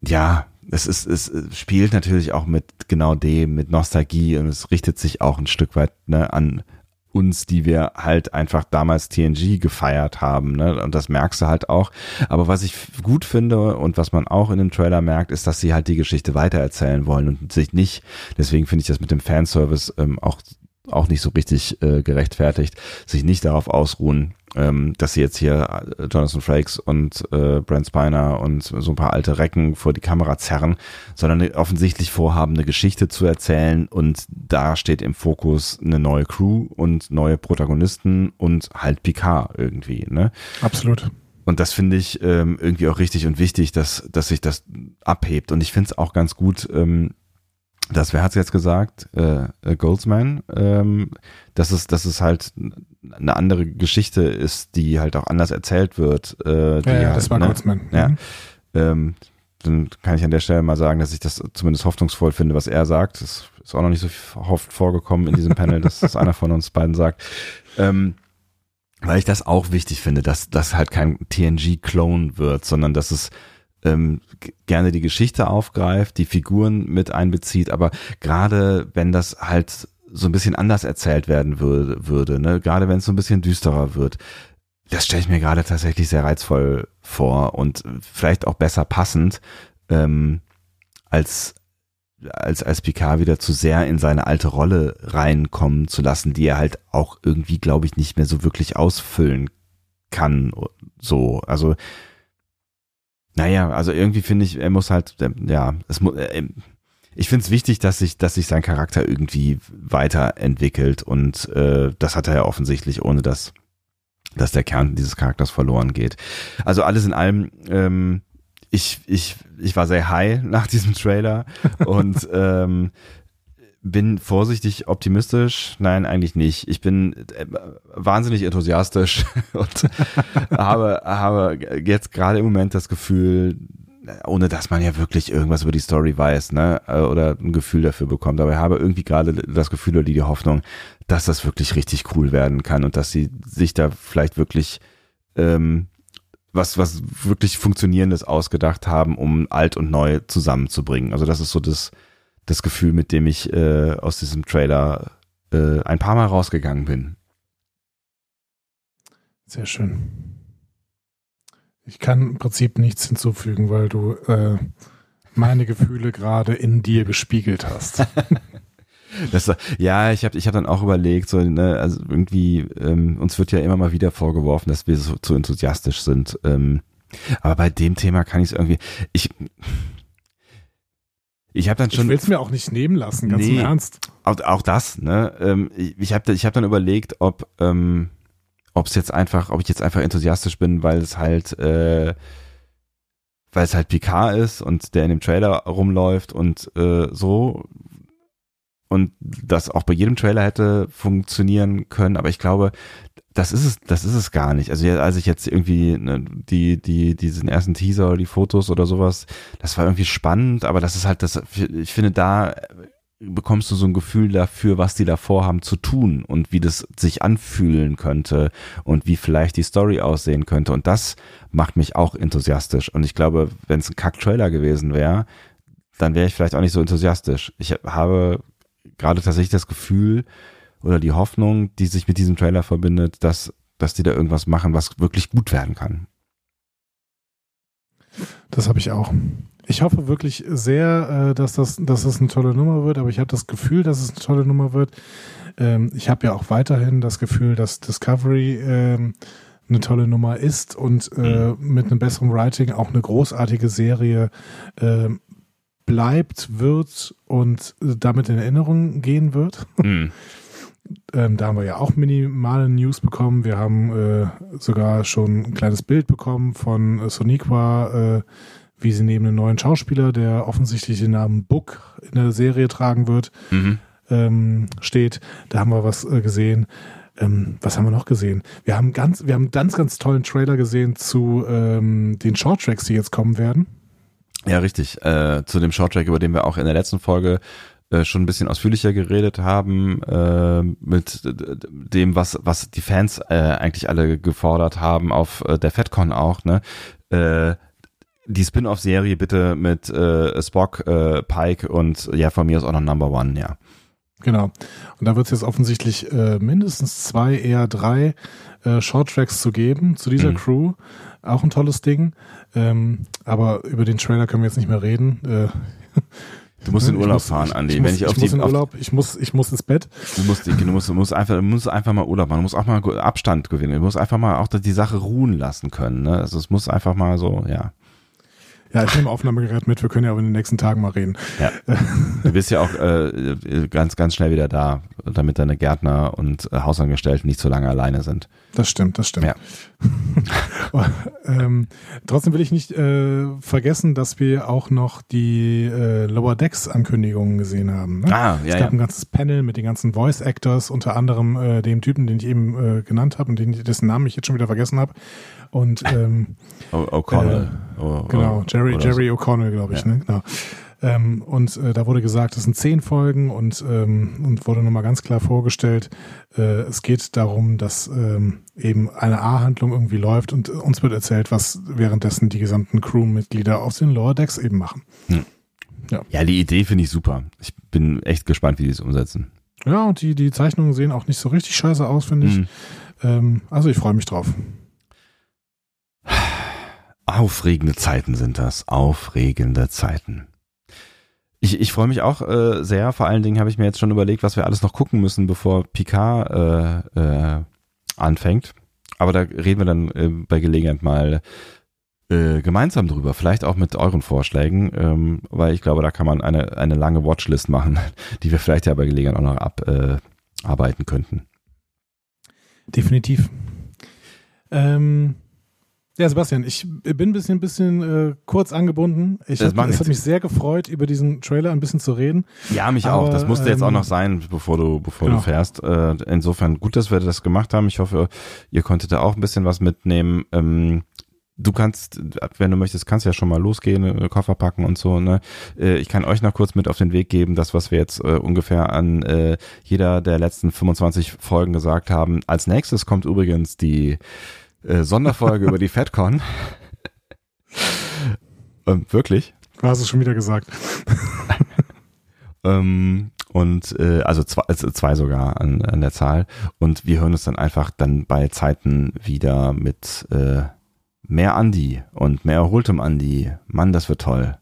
ja, es ist, es spielt natürlich auch mit genau dem, mit Nostalgie und es richtet sich auch ein Stück weit ne, an uns, die wir halt einfach damals TNG gefeiert haben, ne? Und das merkst du halt auch. Aber was ich gut finde und was man auch in dem Trailer merkt, ist, dass sie halt die Geschichte weitererzählen wollen und sich nicht, deswegen finde ich das mit dem Fanservice ähm, auch auch nicht so richtig äh, gerechtfertigt, sich nicht darauf ausruhen, ähm, dass sie jetzt hier äh, Jonathan Frakes und äh, Brent Spiner und so ein paar alte Recken vor die Kamera zerren, sondern offensichtlich vorhaben, eine Geschichte zu erzählen und da steht im Fokus eine neue Crew und neue Protagonisten und halt Picard irgendwie, ne? Absolut. Und das finde ich ähm, irgendwie auch richtig und wichtig, dass, dass sich das abhebt. Und ich finde es auch ganz gut, ähm, das, wer hat es jetzt gesagt? Äh, äh, Goldsman, ähm, dass es, dass es halt eine andere Geschichte ist, die halt auch anders erzählt wird. Äh, ja, ja halt, das war ne? Goldsman. Ja. Mhm. Ähm, dann kann ich an der Stelle mal sagen, dass ich das zumindest hoffnungsvoll finde, was er sagt. Das ist auch noch nicht so oft vorgekommen in diesem Panel, dass das einer von uns beiden sagt. Ähm, weil ich das auch wichtig finde, dass das halt kein TNG-Clone wird, sondern dass es ähm, gerne die Geschichte aufgreift, die Figuren mit einbezieht, aber gerade wenn das halt so ein bisschen anders erzählt werden würde, würde ne? gerade wenn es so ein bisschen düsterer wird, das stelle ich mir gerade tatsächlich sehr reizvoll vor und vielleicht auch besser passend, ähm, als als als Picard wieder zu sehr in seine alte Rolle reinkommen zu lassen, die er halt auch irgendwie, glaube ich, nicht mehr so wirklich ausfüllen kann. So, also naja, also irgendwie finde ich, er muss halt, ja, es muss, äh, ich finde es wichtig, dass sich, dass sich sein Charakter irgendwie weiterentwickelt und äh, das hat er ja offensichtlich, ohne dass, dass der Kern dieses Charakters verloren geht. Also alles in allem, ähm, ich, ich, ich war sehr high nach diesem Trailer und ähm, bin vorsichtig optimistisch. Nein, eigentlich nicht. Ich bin äh, wahnsinnig enthusiastisch und habe, habe jetzt gerade im Moment das Gefühl, ohne dass man ja wirklich irgendwas über die Story weiß, ne, äh, oder ein Gefühl dafür bekommt. Aber ich habe irgendwie gerade das Gefühl oder die Hoffnung, dass das wirklich richtig cool werden kann und dass sie sich da vielleicht wirklich ähm, was, was wirklich Funktionierendes ausgedacht haben, um alt und neu zusammenzubringen. Also das ist so das, das Gefühl, mit dem ich äh, aus diesem Trailer äh, ein paar Mal rausgegangen bin. Sehr schön. Ich kann im Prinzip nichts hinzufügen, weil du äh, meine Gefühle gerade in dir gespiegelt hast. Das, ja, ich habe ich hab dann auch überlegt, so, ne, also irgendwie, ähm, uns wird ja immer mal wieder vorgeworfen, dass wir so zu enthusiastisch sind. Ähm, aber bei dem Thema kann ich es irgendwie, ich, ich habe dann schon. Ich will es mir auch nicht nehmen lassen, ganz nee, im Ernst. Auch, auch das, ne? Ähm, ich habe ich hab dann überlegt, ob ähm, ob es jetzt einfach, ob ich jetzt einfach enthusiastisch bin, weil es halt, äh, weil es halt Picard ist und der in dem Trailer rumläuft und äh, so und das auch bei jedem Trailer hätte funktionieren können, aber ich glaube, das ist es, das ist es gar nicht. Also als ich jetzt irgendwie ne, die, die, diesen ersten Teaser oder die Fotos oder sowas, das war irgendwie spannend, aber das ist halt das, ich finde, da bekommst du so ein Gefühl dafür, was die da vorhaben zu tun und wie das sich anfühlen könnte und wie vielleicht die Story aussehen könnte. Und das macht mich auch enthusiastisch. Und ich glaube, wenn es ein Kack-Trailer gewesen wäre, dann wäre ich vielleicht auch nicht so enthusiastisch. Ich habe gerade tatsächlich das Gefühl, oder die Hoffnung, die sich mit diesem Trailer verbindet, dass, dass die da irgendwas machen, was wirklich gut werden kann. Das habe ich auch. Ich hoffe wirklich sehr, äh, dass das, dass das eine tolle Nummer wird, aber ich habe das Gefühl, dass es eine tolle Nummer wird. Ähm, ich habe ja auch weiterhin das Gefühl, dass Discovery ähm, eine tolle Nummer ist und äh, mhm. mit einem besseren Writing auch eine großartige Serie ähm, bleibt, wird und damit in Erinnerung gehen wird. Mhm. Ähm, da haben wir ja auch minimale News bekommen. Wir haben äh, sogar schon ein kleines Bild bekommen von äh, Soniqua, äh, wie sie neben einem neuen Schauspieler, der offensichtlich den Namen Book in der Serie tragen wird, Mhm. ähm, steht. Da haben wir was äh, gesehen. Ähm, was haben wir noch gesehen? Wir haben ganz, wir haben einen ganz, ganz tollen Trailer gesehen zu ähm, den Shorttracks, die jetzt kommen werden. Ja, richtig. Äh, zu dem Shorttrack, über den wir auch in der letzten Folge äh, schon ein bisschen ausführlicher geredet haben, äh, mit dem, was, was die Fans äh, eigentlich alle gefordert haben, auf äh, der FedCon auch, ne? Äh, die Spin-off-Serie bitte mit äh, Spock, äh, Pike und ja, von mir aus auch noch Number One, ja. Genau. Und da wird es jetzt offensichtlich äh, mindestens zwei, eher drei äh, Shorttracks zu geben zu dieser Mhm. Crew. Auch ein tolles Ding. Ähm, aber über den Trailer können wir jetzt nicht mehr reden. Äh, Du musst in ich Urlaub muss- fahren, ich, Andi. Ich, Wenn muss, ich ich, auf muss die, in Urlaub, ich muss, ich muss ins Bett. du musst, du musst, du musst einfach, du musst einfach mal Urlaub machen. Du musst auch mal Abstand gewinnen. Du musst einfach mal auch die Sache ruhen lassen können. Ne? Also es muss einfach mal so, ja. Ja, ich nehme Aufnahmegerät mit. Wir können ja aber in den nächsten Tagen mal reden. Ja. Du bist ja auch äh, ganz, ganz schnell wieder da, damit deine Gärtner und äh, Hausangestellten nicht so lange alleine sind. Das stimmt, das stimmt. Ja. ähm, trotzdem will ich nicht äh, vergessen, dass wir auch noch die äh, Lower Decks Ankündigungen gesehen haben. Ne? Ah, es ja, gab ja. ein ganzes Panel mit den ganzen Voice Actors, unter anderem äh, dem Typen, den ich eben äh, genannt habe und den, dessen Namen ich jetzt schon wieder vergessen habe. Und ähm, O'Connell. O- genau, Jerry, Jerry O'Connell, glaube ich, Ja. ne? Genau. Ähm, und äh, da wurde gesagt, es sind zehn Folgen und, ähm, und wurde nochmal ganz klar vorgestellt, äh, es geht darum, dass ähm, eben eine A-Handlung irgendwie läuft und uns wird erzählt, was währenddessen die gesamten Crewmitglieder auf den Lower Decks eben machen. So. Ja, die Idee finde ich super. Ich bin echt gespannt, wie die es umsetzen. Ja, und die, die Zeichnungen sehen auch nicht so richtig scheiße aus, finde ich. Mhm. Ähm, also ich freue mich drauf. Aufregende Zeiten sind das. Aufregende Zeiten. Ich, ich freue mich auch äh, sehr. Vor allen Dingen habe ich mir jetzt schon überlegt, was wir alles noch gucken müssen, bevor Picard äh, äh, anfängt. Aber da reden wir dann äh, bei Gelegenheit mal äh, gemeinsam drüber. Vielleicht auch mit euren Vorschlägen, ähm, weil ich glaube, da kann man eine, eine lange Watchlist machen, die wir vielleicht ja bei Gelegenheit auch noch abarbeiten äh, könnten. Definitiv. Ähm, ja, Sebastian, ich bin ein bisschen, bisschen äh, kurz angebunden. Ich Das hab, es hat mich sehr gefreut, über diesen Trailer ein bisschen zu reden. Ja, mich Aber, auch. Das musste jetzt auch ähm, noch sein, bevor du, bevor genau. du fährst. Äh, insofern gut, dass wir das gemacht haben. Ich hoffe, ihr konntet da auch ein bisschen was mitnehmen. Ähm, du kannst, wenn du möchtest, kannst ja schon mal losgehen, äh, Koffer packen und so. Ne? Äh, ich kann euch noch kurz mit auf den Weg geben, das, was wir jetzt äh, ungefähr an äh, jeder der letzten 25 Folgen gesagt haben. Als nächstes kommt übrigens die äh, Sonderfolge über die FedCon. ähm, wirklich? Du hast es schon wieder gesagt. Ähm, und äh, also zwei, also zwei sogar an, an der Zahl. Und wir hören uns dann einfach dann bei Zeiten wieder mit äh, mehr Andi und mehr erholtem Andi. Mann, das wird toll.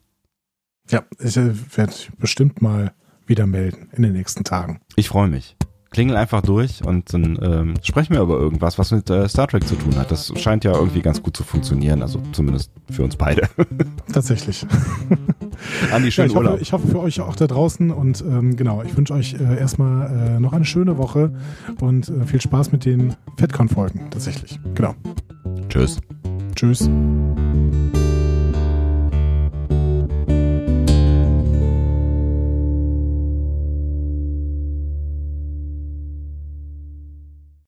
Ja, ich äh, werde bestimmt mal wieder melden in den nächsten Tagen. Ich freue mich. Klingel einfach durch und dann ähm, sprechen wir über irgendwas, was mit äh, Star Trek zu tun hat. Das scheint ja irgendwie ganz gut zu funktionieren, also zumindest für uns beide. Tatsächlich. Andi, Ja, schönen ich, hoffe, Urlaub. ich hoffe für euch auch da draußen und ähm, genau, ich wünsche euch äh, erstmal äh, noch eine schöne Woche und äh, viel Spaß mit den FedCon-Folgen tatsächlich. Genau. Tschüss. Tschüss.